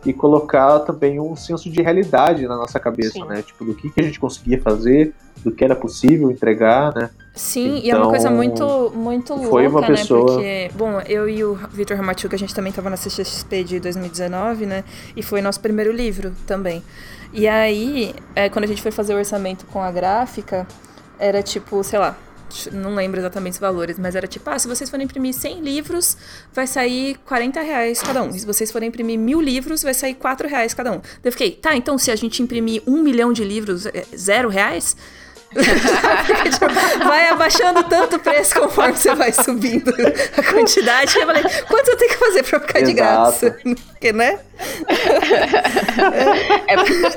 E colocar também um senso de realidade na nossa cabeça, Sim. né? Tipo, do que, que a gente conseguia fazer, do que era possível entregar, né? Sim, então, e é uma coisa então, muito, muito louca, foi uma né? Pessoa... Porque, bom, eu e o Vitor Ramachuk, a gente também estava na CXP de 2019, né? E foi nosso primeiro livro também. E aí, é, quando a gente foi fazer o orçamento com a gráfica, era tipo, sei lá, não lembro exatamente os valores, mas era tipo, ah, se vocês forem imprimir 100 livros, vai sair 40 reais cada um. Se vocês forem imprimir mil livros, vai sair 4 reais cada um. Eu fiquei, tá, então se a gente imprimir um milhão de livros, é zero reais? Tipo, vai abaixando tanto o preço conforme você vai subindo a quantidade. Eu falei, quanto eu tenho que fazer pra ficar Exato. de graça? Porque, né?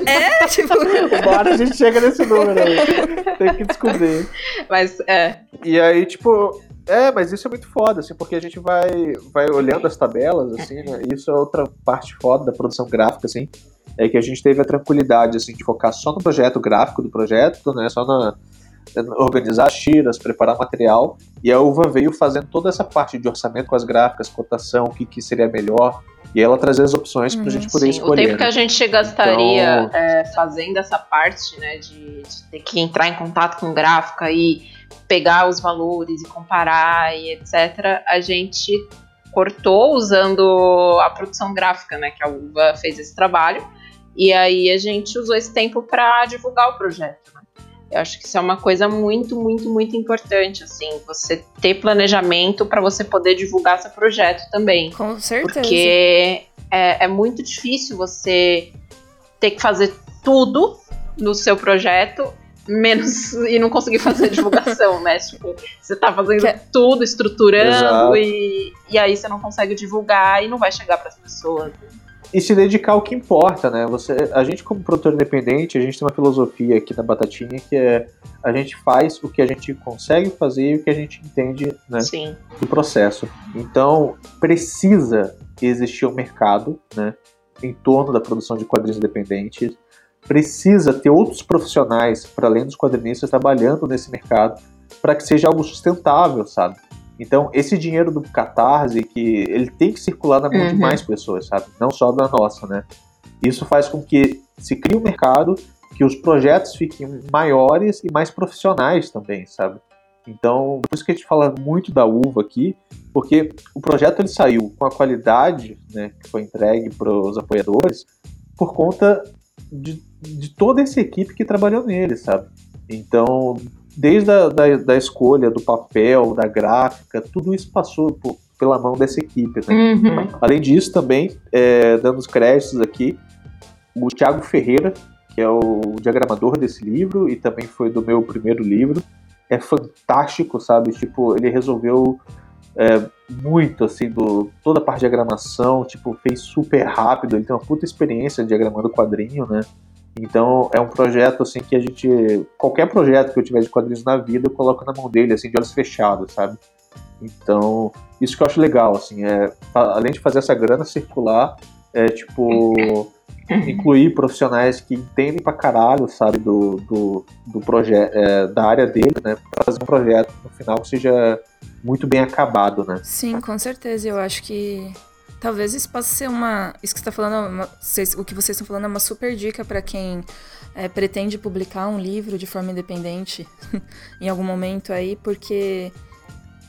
É, é, tipo. Bora a gente chega nesse número aí. Tem que descobrir. Mas, é. E aí, tipo, é, mas isso é muito foda, assim, porque a gente vai, vai olhando as tabelas, assim, né? Isso é outra parte foda da produção gráfica, assim é que a gente teve a tranquilidade assim, de focar só no projeto gráfico do projeto, né, só na, organizar as tiras, preparar material, e a Uva veio fazendo toda essa parte de orçamento com as gráficas, cotação, o que, que seria melhor, e ela trazer as opções para a gente poder sim. escolher. O tempo que a gente gastaria então... é, fazendo essa parte, né, de, de, ter que entrar em contato com gráfica e pegar os valores e comparar e etc., a gente cortou usando a produção gráfica, né, que a Uva fez esse trabalho, e aí a gente usou esse tempo para divulgar o projeto. Né? Eu acho que isso é uma coisa muito, muito, muito importante, assim, você ter planejamento para você poder divulgar seu projeto também. Com certeza. Porque é, é muito difícil você ter que fazer tudo no seu projeto menos e não conseguir fazer divulgação, né? Tipo, você tá fazendo que... É tudo, estruturando e, e aí você não consegue divulgar e não vai chegar para as pessoas. E se dedicar ao que importa, né? Você, a gente como produtor independente, a gente tem uma filosofia aqui na Batatinha que é a gente faz o que a gente consegue fazer e o que a gente entende, né, Sim. do processo. Então, precisa existir um mercado, né, em torno da produção de quadrinhos independentes. Precisa ter outros profissionais, para além dos quadrinistas, trabalhando nesse mercado, para que seja algo sustentável, sabe? Então, esse dinheiro do Catarse, que ele tem que circular na mão de Uhum. mais pessoas, sabe? Não só da nossa, né? Isso faz com que se crie um mercado, que os projetos fiquem maiores e mais profissionais também, sabe? Então, por isso que a gente fala muito da uva aqui, porque o projeto ele saiu com a qualidade né, que foi entregue para os apoiadores por conta de, de toda essa equipe que trabalhou nele, sabe? Então, desde a da, da escolha do papel, da gráfica, tudo isso passou por- pela mão dessa equipe, né? Uhum. Além disso, também, é, dando os créditos aqui, o Thiago Ferreira, que é o diagramador desse livro e também foi do meu primeiro livro, é fantástico, sabe? Tipo, ele resolveu é, muito, assim, do, toda a parte de diagramação, tipo, fez super rápido, ele tem uma puta experiência diagramando quadrinho, né? Então, é um projeto, assim, que a gente... Qualquer projeto que eu tiver de quadrinhos na vida, eu coloco na mão dele, assim, de olhos fechados, sabe? Então, isso que eu acho legal, assim, é, além de fazer essa grana circular, é tipo incluir profissionais que entendem pra caralho, sabe, do, do, do projeto, da área dele, né, pra fazer um projeto no final que seja muito bem acabado, né. Sim, com certeza. Eu acho que talvez isso possa ser uma. Isso que você tá falando, uma- vocês- o que vocês estão falando é uma super dica para quem é, pretende publicar um livro de forma independente em algum momento aí, porque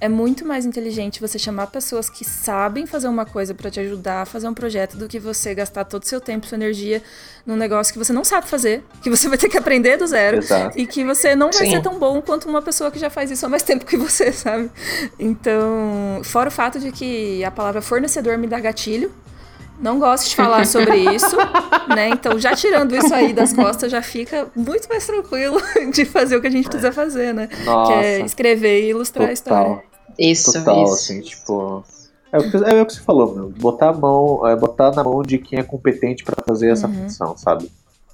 é muito mais inteligente você chamar pessoas que sabem fazer uma coisa para te ajudar a fazer um projeto do que você gastar todo o seu tempo, sua energia num negócio que você não sabe fazer, que você vai ter que aprender do zero. Exato. E que você não vai Sim. ser tão bom quanto uma pessoa que já faz isso há mais tempo que você, sabe? Então, fora o fato de que a palavra fornecedor me dá gatilho. Não gosto de falar sobre isso, né? Então, já tirando isso aí das costas, já fica muito mais tranquilo de fazer o que a gente precisa fazer, né? Nossa, que é escrever e ilustrar a história. Isso, total, isso. assim, tipo... É o, que, é o que você falou, meu. Botar, a mão, é, botar na mão de quem é competente pra fazer essa Uhum. função, sabe?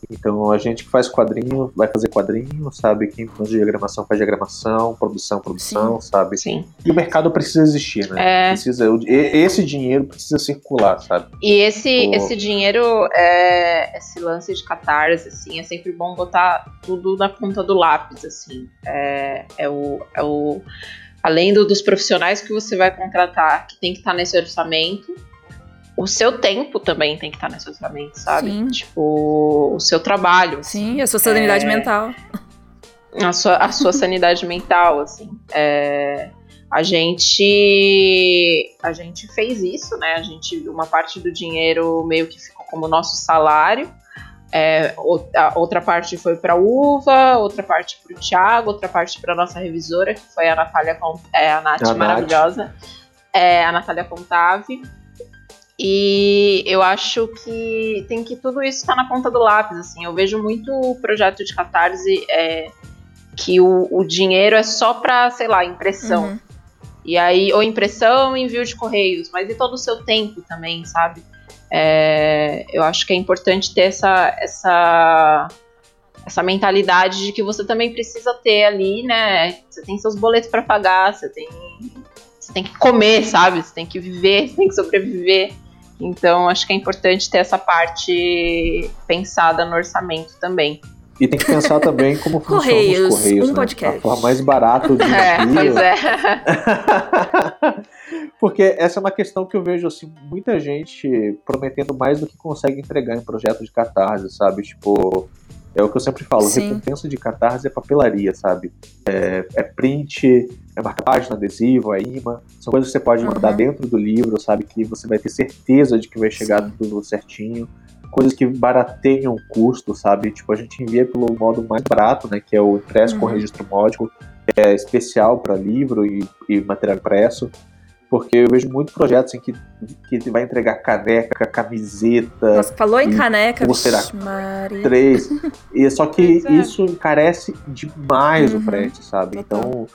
Então a gente que faz quadrinho vai fazer quadrinho, sabe? Quem faz diagramação faz diagramação, produção, produção, sabe? Sim. E o mercado precisa existir, né? É. Precisa, o- esse dinheiro precisa circular, sabe? E esse, Pô. esse dinheiro, é, esse lance de catarse, assim, é sempre bom botar tudo na ponta do lápis, assim. É, é o, é o. Além do- dos profissionais que você vai contratar, que tem que estar nesse orçamento, o seu tempo também tem que estar nesse orçamento, sabe? Sim. Tipo, o seu trabalho. assim. Sim, a sua sanidade É. mental. a sua, a sua sanidade mental, assim. É, a gente a gente fez isso, né? A gente uma parte do dinheiro meio que ficou como nosso salário. É, outra parte foi para Uva, outra parte para o Thiago, outra parte para nossa revisora, que foi a Natália, é, a Nath A Nath. maravilhosa, é, a Natália Contave. E eu acho que tem que tudo isso estar na ponta do lápis, assim. Eu vejo muito o projeto de catarse é, que o, o dinheiro é só pra, sei lá, impressão. Uhum. E aí, ou impressão, envio de correios, mas e todo o seu tempo também, sabe? É, eu acho que é importante ter essa, essa, essa mentalidade de que você também precisa ter ali, né? Você tem seus boletos pra pagar, você tem, você tem que comer, sabe? Você tem que viver, você tem que sobreviver. Então, acho que é importante ter essa parte pensada no orçamento também. E tem que pensar também como funcionam Correios, os correios, um né? podcast. A forma mais barata de É, pois é. Porque essa é uma questão que eu vejo assim, muita gente prometendo mais do que consegue entregar em projeto de catarse, sabe? Tipo, é o que eu sempre falo, Sim. recompensa de catarse é papelaria, sabe? É, é print, é marca-página, adesivo, é imã. São coisas que você pode mandar Uhum. dentro do livro, sabe? Que você vai ter certeza de que vai chegar Sim. tudo certinho. Coisas que barateiam o custo, sabe? Tipo, a gente envia pelo modo mais barato, né? Que é o impresso com Uhum. registro módico, que é especial para livro e, e material impresso. Porque eu vejo muitos projetos em que, que vai entregar caneca, camiseta, Nossa, falou em caneca, como será? Maria. três. E só que é. isso encarece demais Uhum. o frete, sabe? Então,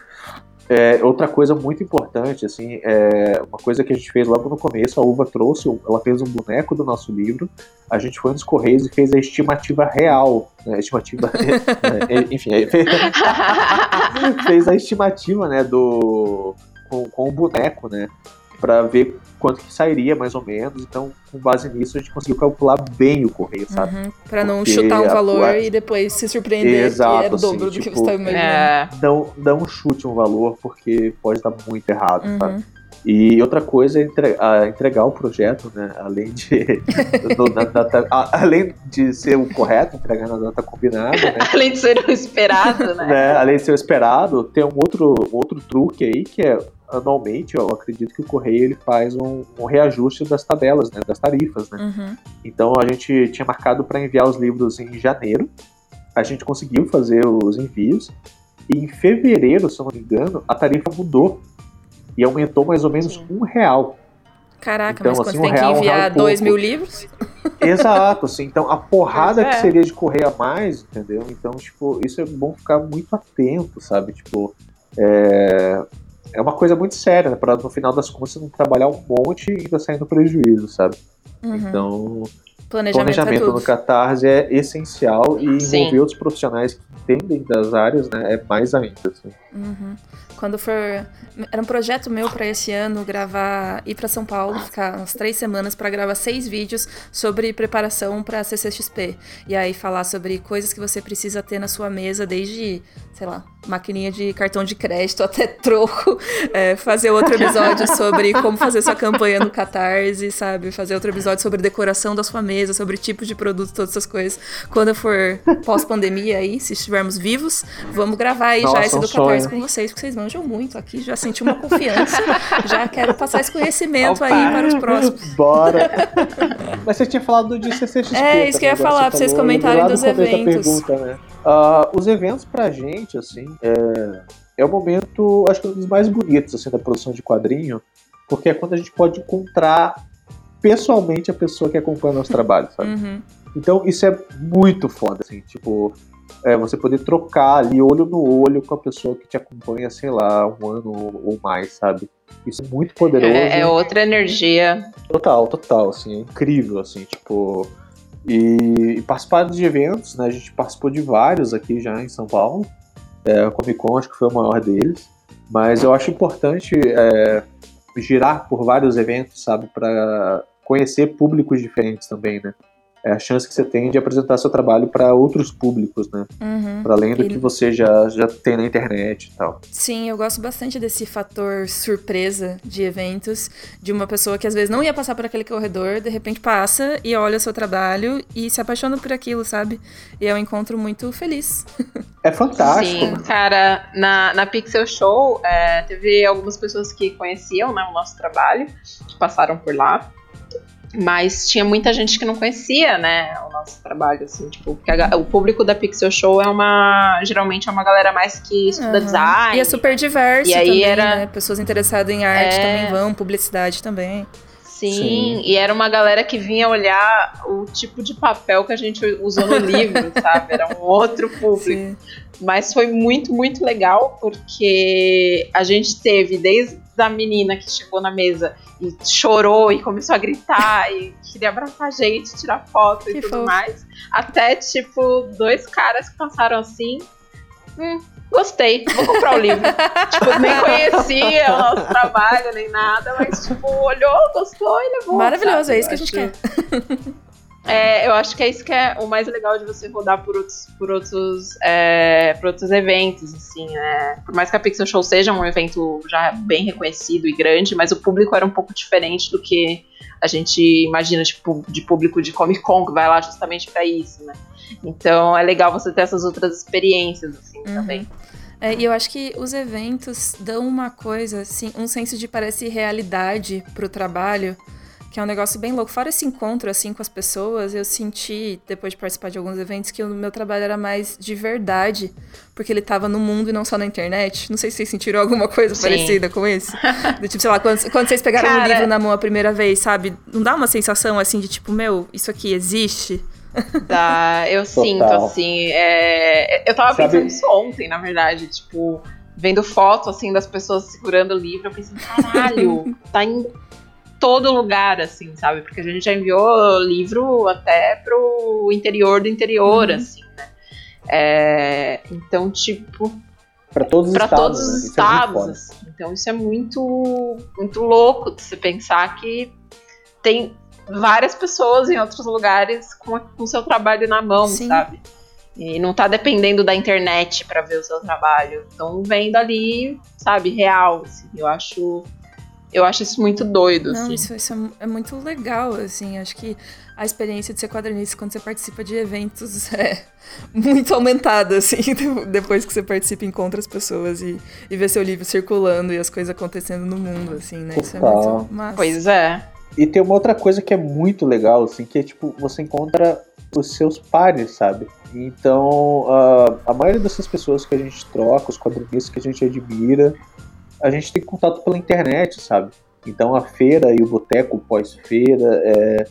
É, outra coisa muito importante, assim, é uma coisa que a gente fez logo no começo, a Uva trouxe, ela fez um boneco do nosso livro, a gente foi nos Correios e fez a estimativa real, né, estimativa, né, enfim, fez, fez a estimativa, né, do, com, com o boneco, né, para ver quanto que sairia, mais ou menos. Então, com base nisso, a gente conseguiu calcular bem o correio, sabe? Uhum, para não chutar um valor a... e depois se surpreender Exato, que era o assim, dobro tipo, do que você estava imaginando. É. Não, não chute um valor, porque pode dar muito errado, Uhum. sabe? E outra coisa é entregar o projeto, né? Além de, do- na data- a- além de ser o correto, entregar na data combinada, né? Além de ser o esperado, né? né? Além de ser o esperado, tem um outro, um outro truque aí que é anualmente, eu acredito que o correio ele faz um, um reajuste das tabelas, né? Das tarifas, né? Uhum. Então a gente tinha marcado para enviar os livros em janeiro. A gente conseguiu fazer os envios. E em fevereiro, se eu não me engano, a tarifa mudou. E aumentou mais ou menos Sim. um real. Caraca, Então, mas quando assim, tem um que real, um enviar real e dois pouco. mil livros? Exato, assim. Então a porrada é. que seria de correr a mais, entendeu? Então, tipo, isso é bom ficar muito atento, sabe? Tipo, é, é uma coisa muito séria, né? Pra no final das contas você não trabalhar um monte e ainda sair no prejuízo, sabe? Uhum. Então, Planejamento, planejamento é no. Catarse é essencial e Sim. envolver outros profissionais que entendem das áreas, né, é mais ainda. Assim. Uhum. Quando for. Era um projeto meu pra esse ano gravar. ir pra São Paulo, ficar umas três semanas pra gravar seis vídeos sobre preparação pra CCXP. E aí falar sobre coisas que você precisa ter na sua mesa, desde, sei lá, maquininha de cartão de crédito até troco. É, fazer outro episódio sobre como fazer sua campanha no Catarse, sabe? Fazer outro episódio sobre decoração da sua mesa, sobre tipos de produtos, todas essas coisas. Quando eu for pós-pandemia aí, se estivermos vivos, vamos gravar aí já Nossa, esse um do Catarse com vocês, porque vocês manjam muito aqui, já senti uma confiança, já quero passar esse conhecimento Opa. aí para os próximos. Bora! Mas você tinha falado de CCXP. É, isso que eu ia falar, pra vocês comentarem dos eventos. Pergunta, né? Ah, os eventos pra gente, assim, é, é o momento, acho que um dos mais bonitos assim, da produção de quadrinho, porque é quando a gente pode encontrar pessoalmente a pessoa que acompanha nosso trabalho, sabe? Uhum. Então isso é muito foda, assim, tipo, é, você poder trocar ali olho no olho com a pessoa que te acompanha, sei lá, um ano ou mais, sabe? Isso é muito poderoso. É, é outra energia. Total, total, assim, é incrível, assim, tipo. E, e participar de eventos, né? A gente participou de vários aqui já em São Paulo. É, a Comic Con acho que foi o maior deles. Mas eu acho importante é, girar por vários eventos, sabe? Para conhecer públicos diferentes também, né? É a chance que você tem de apresentar seu trabalho para outros públicos, né? Uhum. Para além do E- que você já, já tem na internet e tal. Sim, eu gosto bastante desse fator surpresa de eventos, de uma pessoa que às vezes não ia passar por aquele corredor, de repente passa e olha o seu trabalho e se apaixona por aquilo, sabe? E é um encontro muito feliz. É fantástico. Sim, cara, na, na Pixel Show é, teve algumas pessoas que conheciam né, o nosso trabalho, que passaram por lá. Mas tinha muita gente que não conhecia, né, o nosso trabalho, assim, tipo, porque a o público da Pixel Show é uma. Geralmente é uma galera mais que estuda Uhum. design. E é super diverso E aí também, era- né? Pessoas interessadas em arte É. também vão, publicidade também. Sim, Sim. e era uma galera que vinha olhar o tipo de papel que a gente usou no livro, sabe? Era um outro público. Sim. Mas foi muito, muito legal, porque a gente teve desde a menina que chegou na mesa e chorou e começou a gritar e queria abraçar a gente, tirar foto Que e tudo fofo. mais, até tipo dois caras que passaram assim. Hum, gostei, vou comprar o livro. tipo, nem conhecia o nosso trabalho, nem nada, mas tipo, olhou, gostou e levou. Maravilhoso, sabe? é isso que a gente quer. É, eu acho que é isso que é o mais legal de você rodar por outros, por outros, é, por outros eventos, assim, né? Por mais que a Pixel Show seja um evento já bem reconhecido e grande, mas o público era um pouco diferente do que a gente imagina tipo, de público de Comic Con, que vai lá justamente pra isso, né? Então é legal você ter essas outras experiências, assim, Uhum. também. É, e eu acho que os eventos dão uma coisa, assim, um senso de parece realidade pro trabalho, que é um negócio bem louco. Fora esse encontro, assim, com as pessoas, eu senti, depois de participar de alguns eventos, que o meu trabalho era mais de verdade, porque ele tava no mundo e não só na internet. Não sei se vocês sentiram alguma coisa Sim. parecida com isso. Do tipo, sei lá, quando, quando vocês pegaram o Cara- livro na mão a primeira vez, sabe? Não dá uma sensação, assim, de tipo, meu, isso aqui existe? Tá, eu sinto, assim. é, eu tava Sabe- pensando isso ontem, na verdade. Tipo, vendo foto, assim, das pessoas segurando o livro, eu pensei, caralho, tá em todo lugar, assim, sabe? Porque a gente já enviou livro até pro interior do interior, uhum. assim, né? É, então, tipo. Para todos os pra estados. Todos os né? estados. É assim. Então, isso é muito, muito louco de você pensar que tem várias pessoas em outros lugares com o seu trabalho na mão, Sim. sabe? E não tá dependendo da internet para ver o seu trabalho. Estão vendo ali, sabe, real. Assim. Eu acho. Eu acho isso muito doido. Não, assim. isso, isso é, é, muito legal, assim. Acho que a experiência de ser quadrinista quando você participa de eventos é muito aumentada, assim, depois que você participa e encontra as pessoas e, e vê seu livro circulando e as coisas acontecendo no mundo, assim, né? Isso é muito massa. Pois é. E tem uma outra coisa que é muito legal, assim, que é tipo, você encontra os seus pares, sabe? Então, uh, a maioria dessas pessoas que a gente troca, os quadrinistas que a gente admira, a gente tem contato pela internet, sabe? Então, a feira e o boteco pós-feira é,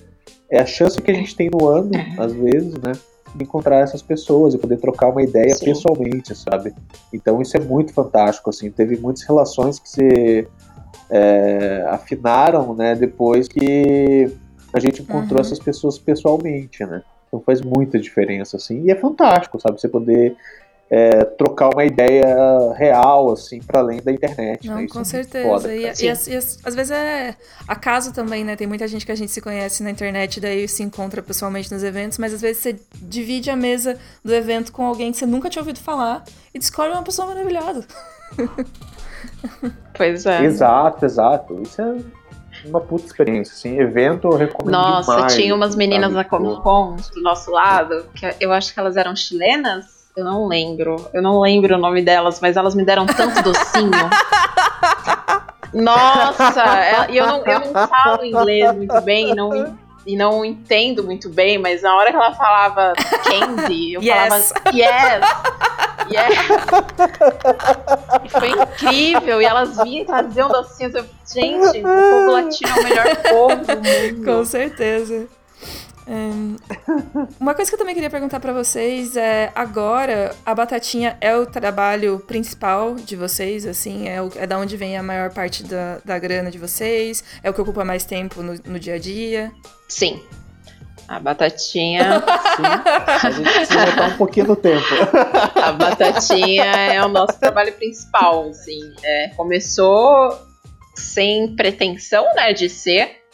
é a chance que a gente tem no ano, às vezes, né? De encontrar essas pessoas e poder trocar uma ideia Sim. pessoalmente, sabe? Então, isso é muito fantástico, assim. Teve muitas relações que se é, afinaram, né? Depois que a gente encontrou uhum. essas pessoas pessoalmente, né? Então faz muita diferença, assim. E é fantástico, sabe? Você poder é, trocar uma ideia real, assim, para além da internet. Não, né? com é certeza. Foda, e, e, e, e, às vezes é acaso também, né? Tem muita gente que a gente se conhece na internet, daí se encontra pessoalmente nos eventos, mas às vezes você divide a mesa do evento com alguém que você nunca tinha ouvido falar e descobre uma pessoa maravilhosa. Pois é. Exato, exato. Isso é uma puta experiência, assim, evento eu recomendo Nossa, demais, tinha umas meninas sabe? da Comic Con do nosso lado, que eu acho que elas eram chilenas, eu não lembro, eu não lembro o nome delas, mas elas me deram tanto docinho. Nossa, é, e eu não, eu não falo inglês muito bem, não e não entendo muito bem, mas na hora que ela falava candy, eu yes. falava yes, yes. E foi incrível. E elas vinham e traziam docinhos. Eu, gente, o povo latino é o melhor povo do mundo. Com certeza. Um, uma coisa que eu também queria perguntar para vocês é agora a batatinha é o trabalho principal de vocês, assim, é, o, é da onde vem a maior parte da, da grana de vocês, é o que ocupa mais tempo no, no dia a dia? Sim. A batatinha. Sim. A gente precisa botar um pouquinho do tempo. A batatinha é o nosso trabalho principal, assim. É, começou sem pretensão, né, de ser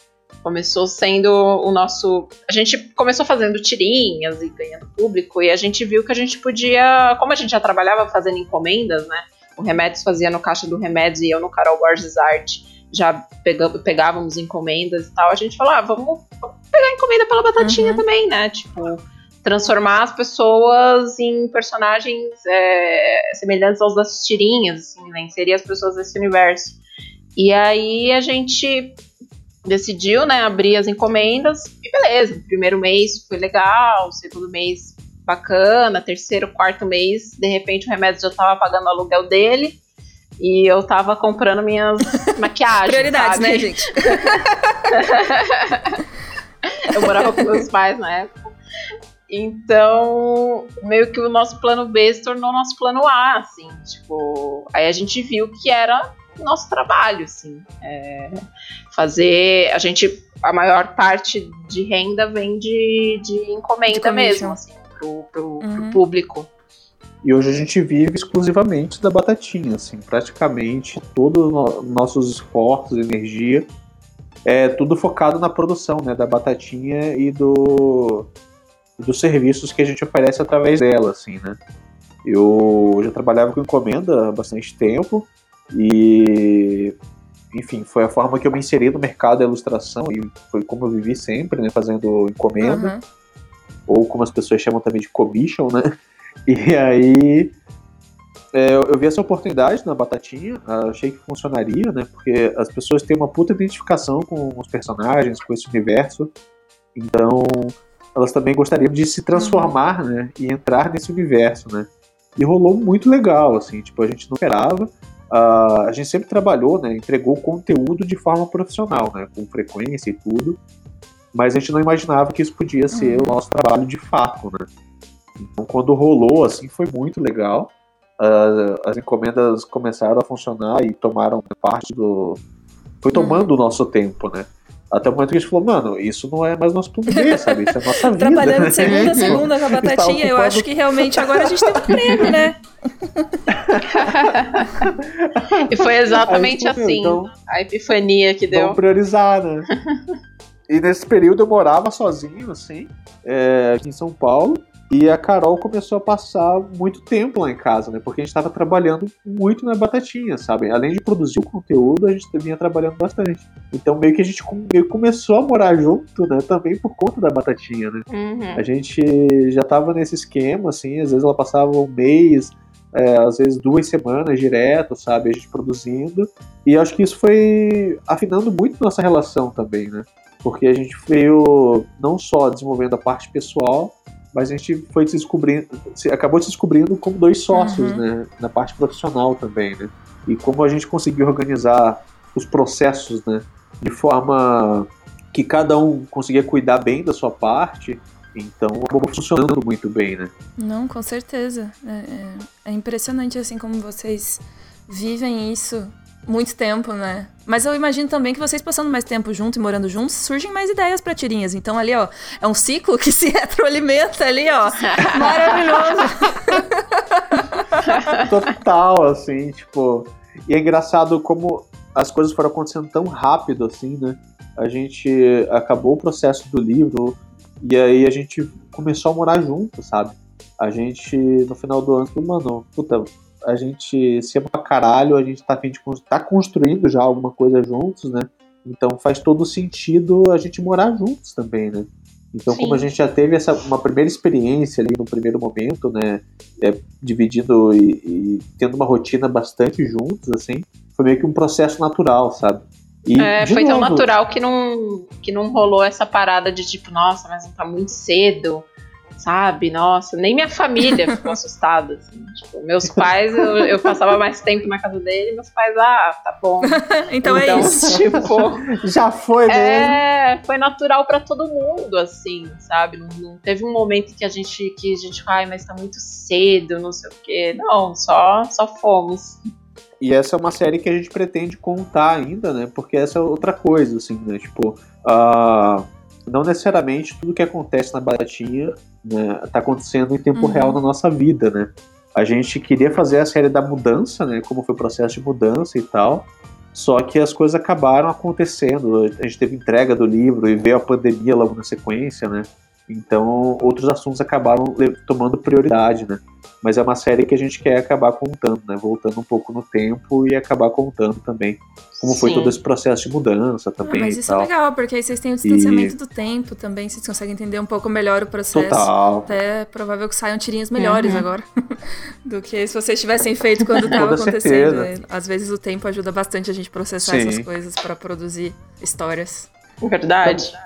Começou sendo o nosso. A gente começou fazendo tirinhas e ganhando público, e a gente viu que a gente podia. Como a gente já trabalhava fazendo encomendas, né? O Remédios fazia no Caixa do Remédios e eu no Carol Borges Art já pegávamos encomendas e tal. A gente falou, ah, vamos, vamos pegar encomenda pela batatinha uhum. também, né? Tipo, transformar as pessoas em personagens é, semelhantes aos das tirinhas, assim, né? Inserir as pessoas nesse universo. E aí a gente decidiu, né, abrir as encomendas e beleza. Primeiro mês foi legal, segundo mês bacana, terceiro, quarto mês, de repente o remédio já tava pagando o aluguel dele e eu tava comprando minhas maquiagens. Prioridades, sabe? né, gente? eu morava com meus pais na época. Então, meio que o nosso plano B se tornou nosso plano A, assim, tipo, aí a gente viu que era nosso trabalho, assim. É, fazer. A gente. A maior parte de renda vem de, de encomenda de mesmo, assim, pro, pro, uhum. pro público. E hoje a gente vive exclusivamente da batatinha, assim, praticamente todos os nossos esforços, energia, é tudo focado na produção, né, da batatinha e do dos serviços que a gente oferece através dela, assim, né. Eu já trabalhava com encomenda há bastante tempo e, enfim, foi a forma que eu me inseri no mercado da ilustração e foi como eu vivi sempre, né, fazendo encomenda, uhum. ou como as pessoas chamam também de commission, né? E aí é, eu vi essa oportunidade na Batatinha, achei que funcionaria, né? Porque as pessoas têm uma puta identificação com os personagens, com esse universo, então elas também gostariam de se transformar, uhum. né? E entrar nesse universo, né? E rolou muito legal, assim, tipo, a gente não esperava, Uh, a gente sempre trabalhou, né, entregou conteúdo de forma profissional, né, com frequência e tudo, mas a gente não imaginava que isso podia ser uhum. o nosso trabalho de fato, né. Então, quando rolou, assim, foi muito legal. as, as encomendas começaram a funcionar e tomaram parte do. Foi tomando o nosso tempo, né? Até o momento que a gente falou, mano, isso não é mais nosso B, sabe? Isso é nossa vida. Trabalhando de segunda a segunda com a batatinha, eu acho que realmente agora a gente tem um prêmio, né? e foi exatamente assim, então, a epifania que deu. Vamos priorizar, né? e nesse período eu morava sozinho, assim, é, aqui em São Paulo. E a Carol começou a passar muito tempo lá em casa, né? Porque a gente estava trabalhando muito na batatinha, sabe? Além de produzir o conteúdo, a gente vinha trabalhando bastante. Então meio que a gente meio começou a morar junto, né? Também por conta da batatinha, né? Uhum. A gente já estava nesse esquema, assim, às vezes ela passava um mês, é, às vezes duas semanas direto, sabe? A gente produzindo. E acho que isso foi afinando muito nossa relação também, né? Porque a gente veio não só desenvolvendo a parte pessoal, mas a gente foi se descobrindo, acabou se descobrindo como dois sócios, uhum. né, na parte profissional também, né, e como a gente conseguiu organizar os processos, né, de forma que cada um conseguia cuidar bem da sua parte, então acabou funcionando muito bem, né. Não, com certeza, é, é, é impressionante assim como vocês vivem isso muito tempo, né? Mas eu imagino também que vocês passando mais tempo junto e morando juntos, surgem mais ideias para tirinhas. Então ali, ó, é um ciclo que se retroalimenta ali, ó. Maravilhoso. Total, assim, tipo. E é engraçado como as coisas foram acontecendo tão rápido, assim, né? A gente acabou o processo do livro e aí a gente começou a morar junto, sabe? A gente, no final do ano, mano, puta, a gente se ama pra caralho, a gente tá, a gente tá construindo já alguma coisa juntos, né? Então faz todo sentido a gente morar juntos também, né? Então, Sim. como a gente já teve essa uma primeira experiência ali no primeiro momento, né? É, dividindo e, e, tendo uma rotina bastante juntos, assim, foi meio que um processo natural, sabe? E, é, foi novo, tão natural que não, que não rolou essa parada de tipo, nossa, mas não tá muito cedo sabe? Nossa, nem minha família ficou assustada. Assim. Tipo, meus pais, eu, eu, passava mais tempo na casa dele, meus pais, ah, tá bom. então, é então, é isso. Tipo, já foi, né? É, foi natural para todo mundo, assim, sabe? Não, não, teve um momento que a gente, que a gente, ai, mas tá muito cedo, não sei o quê. Não, só, só fomos. E essa é uma série que a gente pretende contar ainda, né? Porque essa é outra coisa, assim, né? Tipo, a. Uh não necessariamente tudo que acontece na baratinha né, tá acontecendo em tempo uhum. real na nossa vida, né? A gente queria fazer a série da mudança, né? Como foi o processo de mudança e tal. Só que as coisas acabaram acontecendo. A gente teve entrega do livro e veio a pandemia logo na sequência, né? Então, outros assuntos acabaram tomando prioridade, né? Mas é uma série que a gente quer acabar contando, né? Voltando um pouco no tempo e acabar contando também como Sim. foi todo esse processo de mudança também. Ah, mas isso é legal, porque aí vocês têm o distanciamento e... do tempo também, vocês conseguem entender um pouco melhor o processo. Total. Até é provável que saiam tirinhas melhores uhum. agora do que se vocês tivessem feito quando estava acontecendo. Né? Às vezes o tempo ajuda bastante a gente processar Sim. essas coisas para produzir histórias. Verdade. Então,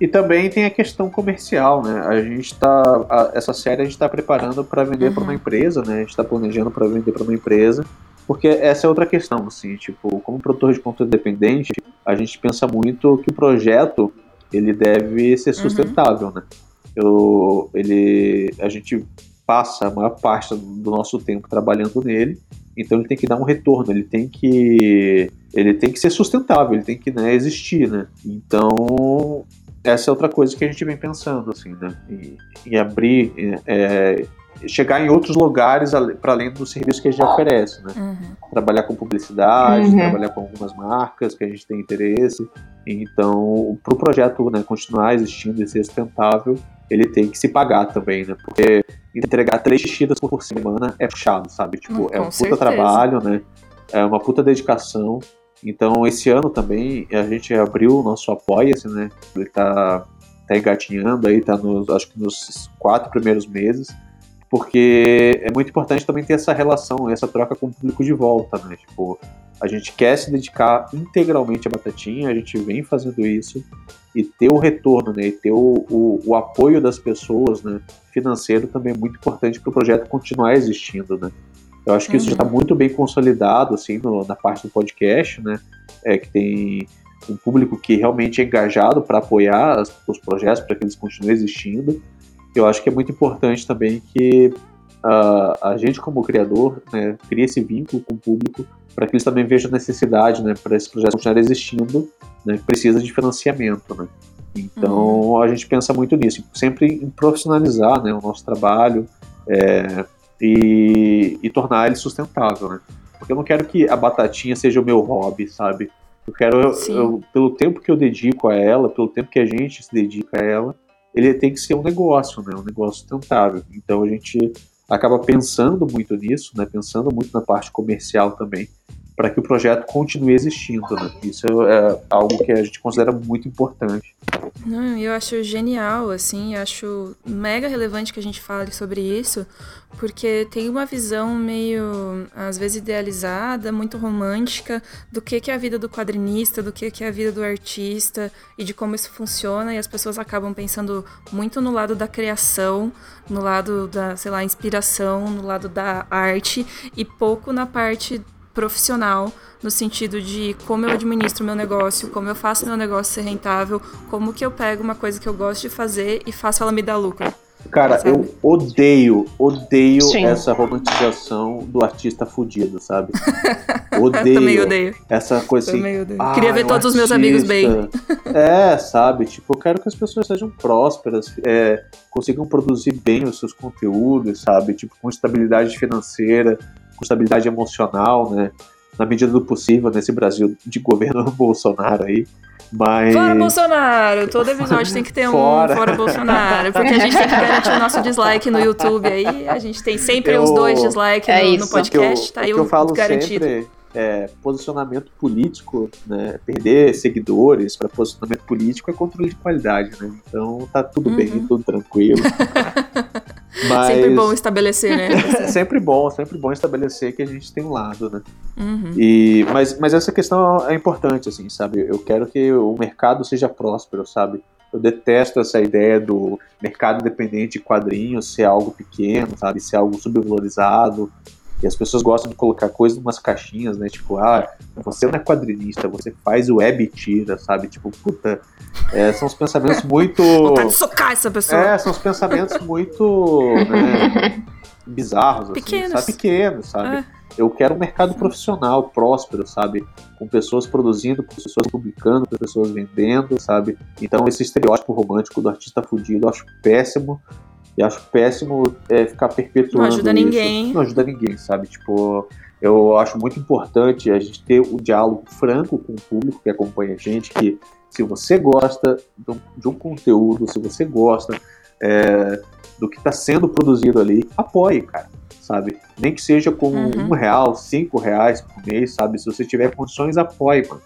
e também tem a questão comercial, né? A gente tá. essa série a gente está preparando para vender uhum. para uma empresa, né? A gente está planejando para vender para uma empresa. Porque essa é outra questão, assim, tipo, como produtor de conteúdo independente, a gente pensa muito que o projeto ele deve ser uhum. sustentável, uhum. né? Eu, ele, a gente passa a maior parte do nosso tempo trabalhando nele, então ele tem que dar um retorno, ele tem que ele tem que ser sustentável, ele tem que né, existir, né? Então essa é outra coisa que a gente vem pensando, assim, né? Em, em abrir, é, chegar em outros lugares para além do serviço que a gente oferece, né? Uhum. Trabalhar com publicidade, uhum. trabalhar com algumas marcas que a gente tem interesse. Então, para o projeto né, continuar existindo e ser sustentável, ele tem que se pagar também, né? Porque entregar três xixi por semana é puxado, sabe? Tipo, hum, é um puta certeza. trabalho, né? É uma puta dedicação. Então, esse ano também a gente abriu o nosso Apoia-se, né? Ele tá, tá engatinhando aí, tá nos, acho que nos quatro primeiros meses, porque é muito importante também ter essa relação, essa troca com o público de volta, né? Tipo, a gente quer se dedicar integralmente à Batatinha, a gente vem fazendo isso, e ter o retorno, né? E ter o, o, o apoio das pessoas, né? Financeiro também é muito importante para o projeto continuar existindo, né? Eu acho que uhum. isso já está muito bem consolidado, assim, no, na parte do podcast, né? É que tem um público que realmente é engajado para apoiar as, os projetos, para que eles continuem existindo. Eu acho que é muito importante também que a, a gente como criador né, cria esse vínculo com o público para que eles também vejam a necessidade, né, para esse projeto continuar existindo, né, precisa de financiamento, né. Então uhum. a gente pensa muito nisso, sempre em profissionalizar, né, o nosso trabalho é, e, e tornar ele sustentável, né. Porque eu não quero que a batatinha seja o meu hobby, sabe? Eu quero, eu, eu, pelo tempo que eu dedico a ela, pelo tempo que a gente se dedica a ela, ele tem que ser um negócio, né? Um negócio sustentável. Então a gente acaba pensando muito nisso, né? Pensando muito na parte comercial também para que o projeto continue existindo. Né? Isso é algo que a gente considera muito importante. Não, eu acho genial, assim, eu acho mega relevante que a gente fale sobre isso, porque tem uma visão meio, às vezes, idealizada, muito romântica, do que, que é a vida do quadrinista, do que, que é a vida do artista e de como isso funciona, e as pessoas acabam pensando muito no lado da criação, no lado da, sei lá, inspiração, no lado da arte, e pouco na parte profissional, no sentido de como eu administro meu negócio, como eu faço meu negócio ser rentável, como que eu pego uma coisa que eu gosto de fazer e faço ela me dar lucro. Cara, sabe? eu odeio, odeio Sim. essa romantização do artista fudido, sabe? Odeio. Também odeio. Essa coisa assim. Também odeio. Ah, Queria ver todos artista. os meus amigos bem. É, sabe? Tipo, eu quero que as pessoas sejam prósperas, é, consigam produzir bem os seus conteúdos, sabe? Tipo, com estabilidade financeira, com estabilidade emocional, né? Na medida do possível, nesse Brasil de governo Bolsonaro aí. Mas... Fora Bolsonaro! Todo episódio tem que ter fora. um fora Bolsonaro. Porque a gente tem que garantir o nosso dislike no YouTube aí. A gente tem sempre eu... uns dois dislikes é no, no, podcast. eu, tá aí o, eu falo garantido. Sempre é, posicionamento político, né, perder seguidores para posicionamento político é controle de qualidade, né? Então tá tudo uhum. bem, tudo tranquilo. Mas... Sempre bom estabelecer, né? sempre bom, sempre bom estabelecer que a gente tem um lado, né? Uhum. E, mas, mas essa questão é importante, assim, sabe? Eu quero que o mercado seja próspero, sabe? Eu detesto essa ideia do mercado independente de quadrinhos ser algo pequeno, sabe? Ser algo subvalorizado. E as pessoas gostam de colocar coisas em umas caixinhas, né? Tipo, ah, você não é quadrinista, você faz web tira, sabe? Tipo, puta, é, são os pensamentos muito. Vontade de socar essa pessoa. É, são os pensamentos muito né, bizarros, assim, Pequenos. sabe? Pequenos, sabe? É. Eu quero um mercado profissional, próspero, sabe? Com pessoas produzindo, com pessoas publicando, com pessoas vendendo, sabe? Então esse estereótipo romântico do artista fudido eu acho péssimo. E acho péssimo é, ficar perpetuando. Não ajuda isso. ninguém. Não ajuda ninguém, sabe? Tipo, eu acho muito importante a gente ter o um diálogo franco com o público que acompanha a gente, que se você gosta de um conteúdo, se você gosta é, do que está sendo produzido ali, apoie, cara, sabe? Nem que seja com uhum. um real, cinco reais por mês, sabe? Se você tiver condições, apoie, mano.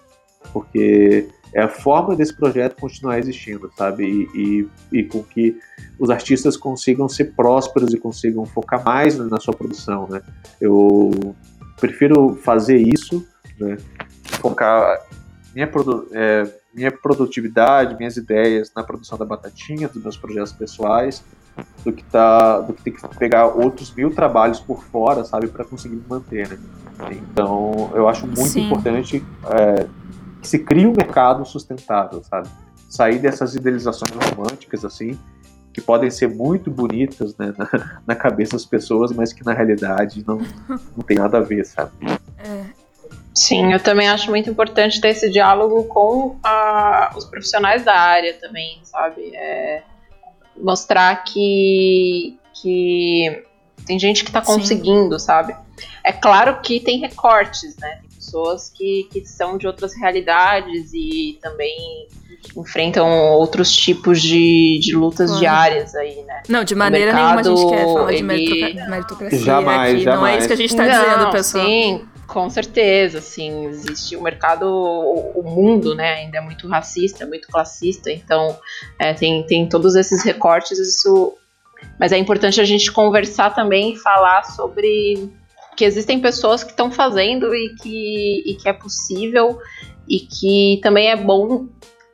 Porque é a forma desse projeto continuar existindo, sabe? E, e, e, com que os artistas consigam ser prósperos e consigam focar mais na sua produção, né? Eu prefiro fazer isso, né? Focar minha, produ é, minha produtividade, minhas ideias na produção da batatinha, dos meus projetos pessoais, do que tá, do que ter que pegar outros mil trabalhos por fora, sabe, para conseguir manter, né? Então, eu acho muito Sim. importante é, que se crie um mercado sustentável, sabe? Sair dessas idealizações românticas, assim, que podem ser muito bonitas né, na, na, cabeça das pessoas, mas que na realidade não, não tem nada a ver, sabe? É. Sim, eu também acho muito importante ter esse diálogo com a, os profissionais da área também, sabe? É, mostrar que, que tem gente que está conseguindo, Sim. sabe? É claro que tem recortes, né? Pessoas que, que são de outras realidades e também enfrentam outros tipos de, de lutas claro. diárias aí, né? Não, de maneira mercado, nenhuma a gente quer falar ele... de meritocracia jamais, aqui. Jamais. Não é isso que a gente está dizendo, pessoal. Sim, com certeza, assim, existe o mercado, o, mundo, né, ainda é muito racista, muito classista, então é, tem, tem todos esses recortes, isso... Mas é importante a gente conversar também e falar sobre que existem pessoas que estão fazendo e que, e que é possível e que também é bom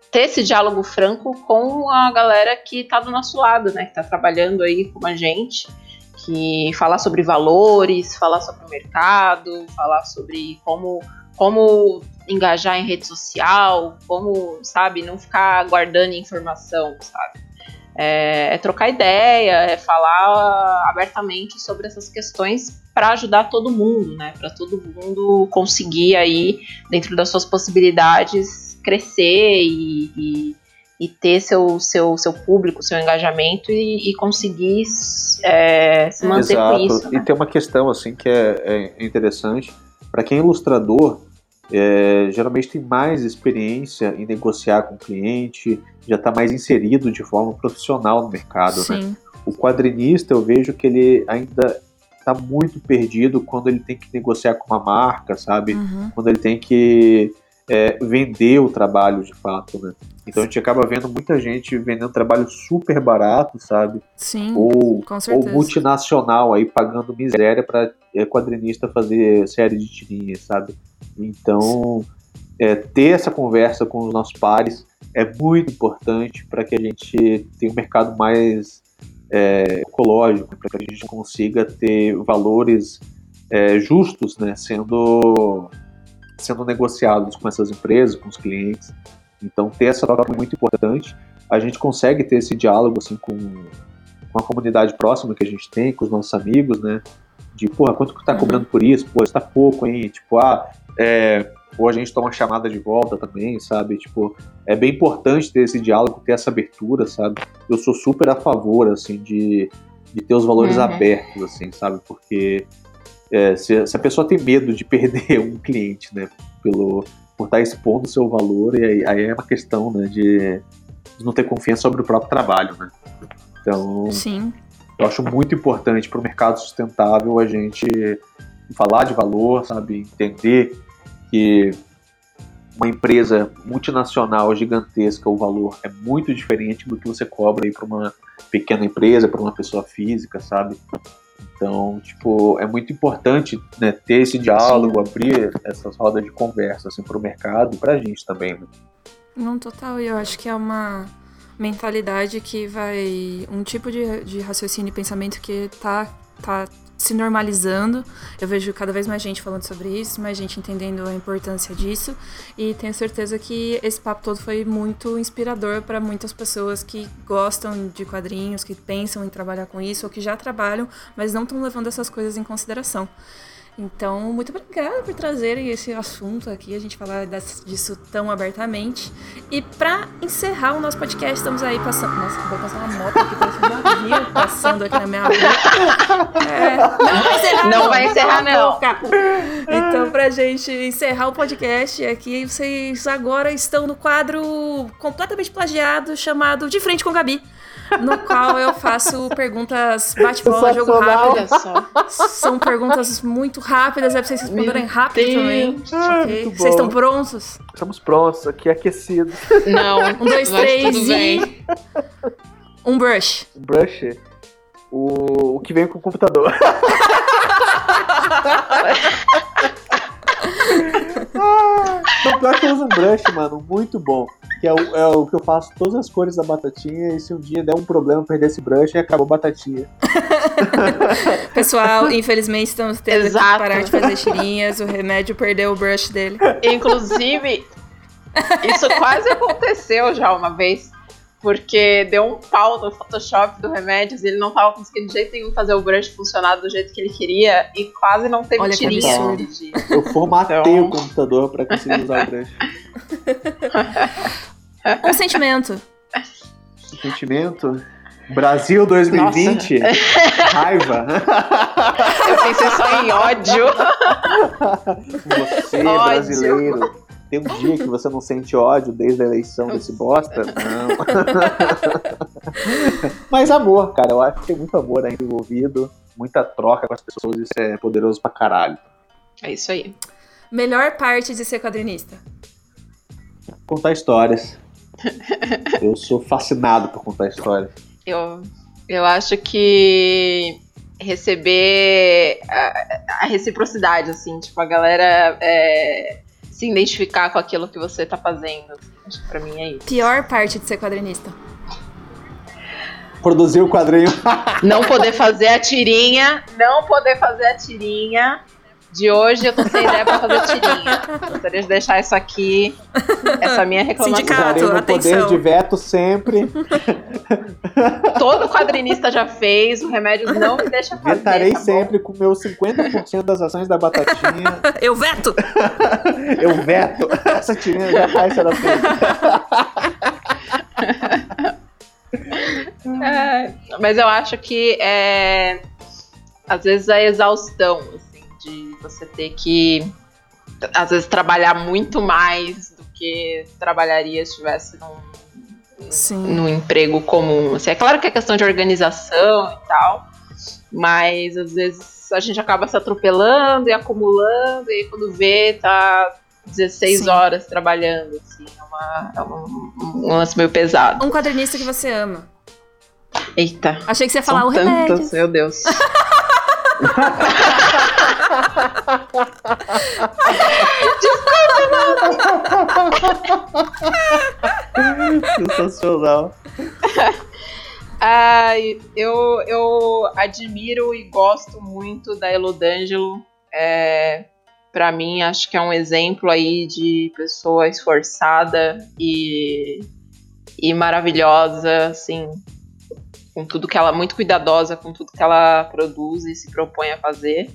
ter esse diálogo franco com a galera que está do nosso lado, né? Que está trabalhando aí com a gente, que falar sobre valores, falar sobre o mercado, falar sobre como, como engajar em rede social, como, sabe, não ficar guardando informação, sabe? É, é trocar ideia, é falar abertamente sobre essas questões para ajudar todo mundo, né? Para todo mundo conseguir aí, dentro das suas possibilidades, crescer e, e, e ter seu, seu, seu público, seu engajamento e, e conseguir é, se manter Exato. com isso. Né? E tem uma questão assim que é, é interessante. Para quem é ilustrador, é, geralmente tem mais experiência em negociar com o cliente, já está mais inserido de forma profissional no mercado. Né? Sim. O quadrinista, eu vejo que ele ainda está muito perdido quando ele tem que negociar com uma marca, sabe? Uhum. Quando ele tem que é, vender o trabalho de fato, né? Então a gente acaba vendo muita gente vendendo trabalho super barato, sabe? Sim, Ou, ou multinacional aí pagando miséria para quadrinista fazer série de tirinhas, sabe? Então é, ter essa conversa com os nossos pares é muito importante para que a gente tenha um mercado mais é, ecológico, para que a gente consiga ter valores é, justos, né, sendo sendo negociados com essas empresas, com os clientes. Então ter essa troca é muito importante. A gente consegue ter esse diálogo assim com, com a comunidade próxima que a gente tem, com os nossos amigos, né? De, porra, quanto que tá Uhum. cobrando por isso? Pô, isso tá pouco, hein? Tipo, ah, é, ou a gente toma chamada de volta também, sabe? Tipo, é bem importante ter esse diálogo, ter essa abertura, sabe? Eu sou super a favor, assim, de, de ter os valores Uhum. abertos, assim, sabe? Porque é, se, se a pessoa tem medo de perder um cliente, né? Pelo, por estar expondo o seu valor, e aí, aí é uma questão, né? De, de não ter confiança sobre o próprio trabalho, né? Então, Sim, eu acho muito importante para o mercado sustentável a gente falar de valor, sabe? Entender que uma empresa multinacional gigantesca, o valor é muito diferente do que você cobra aí para uma pequena empresa, para uma pessoa física, sabe? Então, tipo, é muito importante né, ter esse diálogo, abrir essas rodas de conversa assim, para o mercado e para a gente também. Né? não total. E eu acho que é uma mentalidade que vai. Um tipo de, de raciocínio e pensamento que tá, tá se normalizando. Eu vejo cada vez mais gente falando sobre isso, mais gente entendendo a importância disso. E tenho certeza que esse papo todo foi muito inspirador para muitas pessoas que gostam de quadrinhos, que pensam em trabalhar com isso, ou que já trabalham, mas não estão levando essas coisas em consideração. Então, muito obrigada por trazerem esse assunto aqui, a gente falar disso tão abertamente. E pra encerrar o nosso podcast, estamos aí passando. Nossa, vou passar uma moto aqui, parece um navio passando aqui na minha rua. É, não vai encerrar, Não vai encerrar, não. boca. Então, pra gente encerrar o podcast aqui, vocês agora estão no quadro completamente plagiado chamado De Frente com Gabi. No qual eu faço perguntas bate-bola, jogo rápido. Olha só. São perguntas muito rápidas, é pra vocês responderem Meu rápido Deus. também. Ah, ok? muito Vocês estão prontos? Estamos prontos, aqui aquecido. Não. Um, dois, três e. bem. Um brush. Brush, o, o que vem com o computador. ah, então, pior que eu uso um brush, mano, muito bom. Que é o, é o que eu faço todas as cores da batatinha. E se um dia der um problema, perder esse brush, acabou a batatinha. Pessoal, infelizmente estamos tendo que Exato. parar de fazer tirinhas. O remédio perdeu o brush dele. Inclusive, isso quase aconteceu já uma vez. Porque deu um pau no Photoshop do Remédios e ele não tava conseguindo de jeito nenhum fazer o brush funcionar do jeito que ele queria e quase não teve Olha que tirinha. dia. Eu formatei Então- o computador pra conseguir usar o brush. Um sentimento. Sentimento? Brasil 2020? Raiva? Eu pensei só em ódio. Você, Ódio. brasileiro. Tem um dia que você não sente ódio desde a eleição desse bosta? Não. Mas amor, cara. Eu acho que tem muito amor ainda envolvido. Muita troca com as pessoas. Isso é poderoso pra caralho. É isso aí. Melhor parte de ser quadrinista. Contar histórias. Eu sou fascinado por contar histórias. Eu, eu acho que receber a, a reciprocidade, assim, tipo, a galera é, se identificar com aquilo que você tá fazendo. Acho que pra mim é isso. Pior parte de ser quadrinista. Produzir o quadrinho. Não poder fazer a tirinha, não poder fazer a tirinha de hoje eu tô sem ideia pra fazer tirinha. Gostaria de deixar isso aqui, essa minha reclamação. Sindicato, Usarei meu atenção. poder de veto sempre. Todo quadrinista já fez, o remédio não me deixa fazer. Vetarei tá sempre com meus 50% das ações da batatinha. Eu veto! Eu veto. Essa tirinha já vai ser feita. É, mas eu acho que é às vezes a exaustão de você ter que às vezes trabalhar muito mais do que trabalharia se estivesse num, Sim. num emprego comum. Assim, é claro que é questão de organização e tal, mas às vezes a gente acaba se atropelando e acumulando, e quando vê, tá 16 Sim. horas trabalhando. Assim, é, uma- é um, um lance meio pesado. Um quadrinista que você ama. Eita. Achei que você ia falar o remédio. tantas, meu Deus. Sensacional. Ai, eu, eu admiro e gosto muito da Elodângelo. É, para mim, acho que é um exemplo aí de pessoa esforçada e, e maravilhosa, assim, com tudo que ela, muito cuidadosa com tudo que ela produz e se propõe a fazer.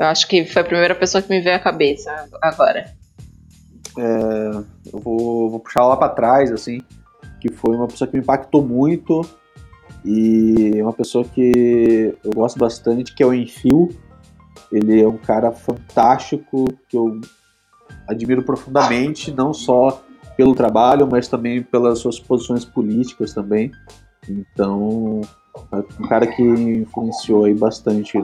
Eu acho que foi a primeira pessoa que me veio à cabeça agora. Eu vou, vou puxar lá pra trás, assim, que foi uma pessoa que me impactou muito e uma pessoa que eu gosto bastante, que é o Enfio. Ele é um cara fantástico que eu admiro profundamente, não só pelo trabalho, mas também pelas suas posições políticas também. Então, é um cara que influenciou aí bastante.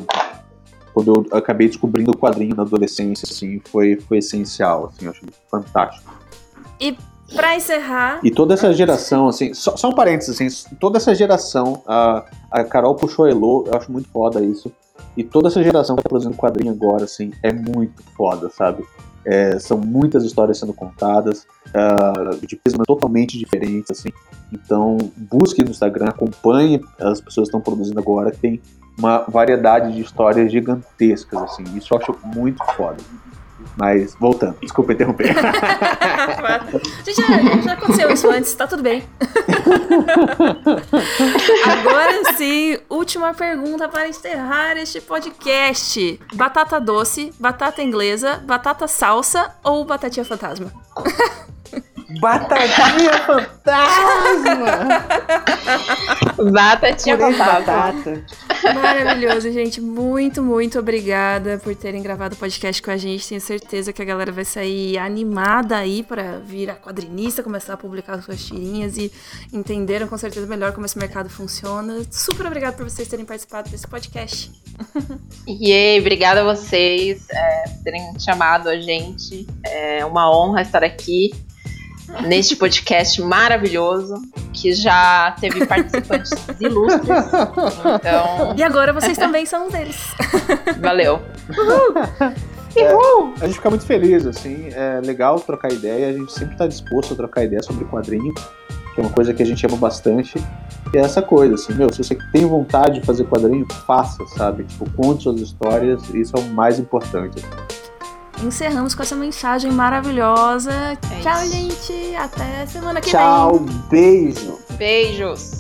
Quando eu acabei descobrindo o quadrinho na adolescência, assim, foi, foi essencial, assim, eu acho fantástico. Pra encerrar, E toda essa geração, assim, só, só um parênteses, assim, toda essa geração, a, a Carol puxou Elo, eu acho muito foda isso. E toda essa geração que tá produzindo quadrinho agora, assim, é muito foda, sabe? É, são muitas histórias sendo contadas, ah, de prismas totalmente diferentes, assim. Então, busque no Instagram, acompanhe as pessoas que estão produzindo agora, que tem uma variedade de histórias gigantescas, assim. Isso eu acho muito foda. Mas, voltando, desculpa interromper. Gente, já, já aconteceu isso antes, tá tudo bem. Agora sim, última pergunta para encerrar este podcast: batata doce, batata inglesa, batata salsa ou batatinha fantasma? Batatinha fantasma! Batatinha fantasma. batata. Maravilhoso, gente. Muito, muito obrigada por terem gravado o podcast com a gente. Tenho certeza que a galera vai sair animada aí para virar quadrinista, começar a publicar as suas tirinhas e entenderam com certeza melhor como esse mercado funciona. Super obrigada por vocês terem participado desse podcast. Yay, obrigada a vocês é, por terem chamado a gente. É uma honra estar aqui neste podcast maravilhoso que já teve participantes ilustres. Então, E agora vocês também são um deles. valeu. A gente fica muito feliz, assim, é legal trocar ideia, a gente sempre tá disposto a trocar ideia sobre quadrinho, que é uma coisa que a gente ama bastante. E é essa coisa, assim, meu, se você tem vontade de fazer quadrinho, faça, sabe? Tipo, conte suas histórias, isso é o mais importante. Encerramos com essa mensagem maravilhosa. É Tchau, isso. gente. Até semana que Tchau, vem. beijo! Beijos.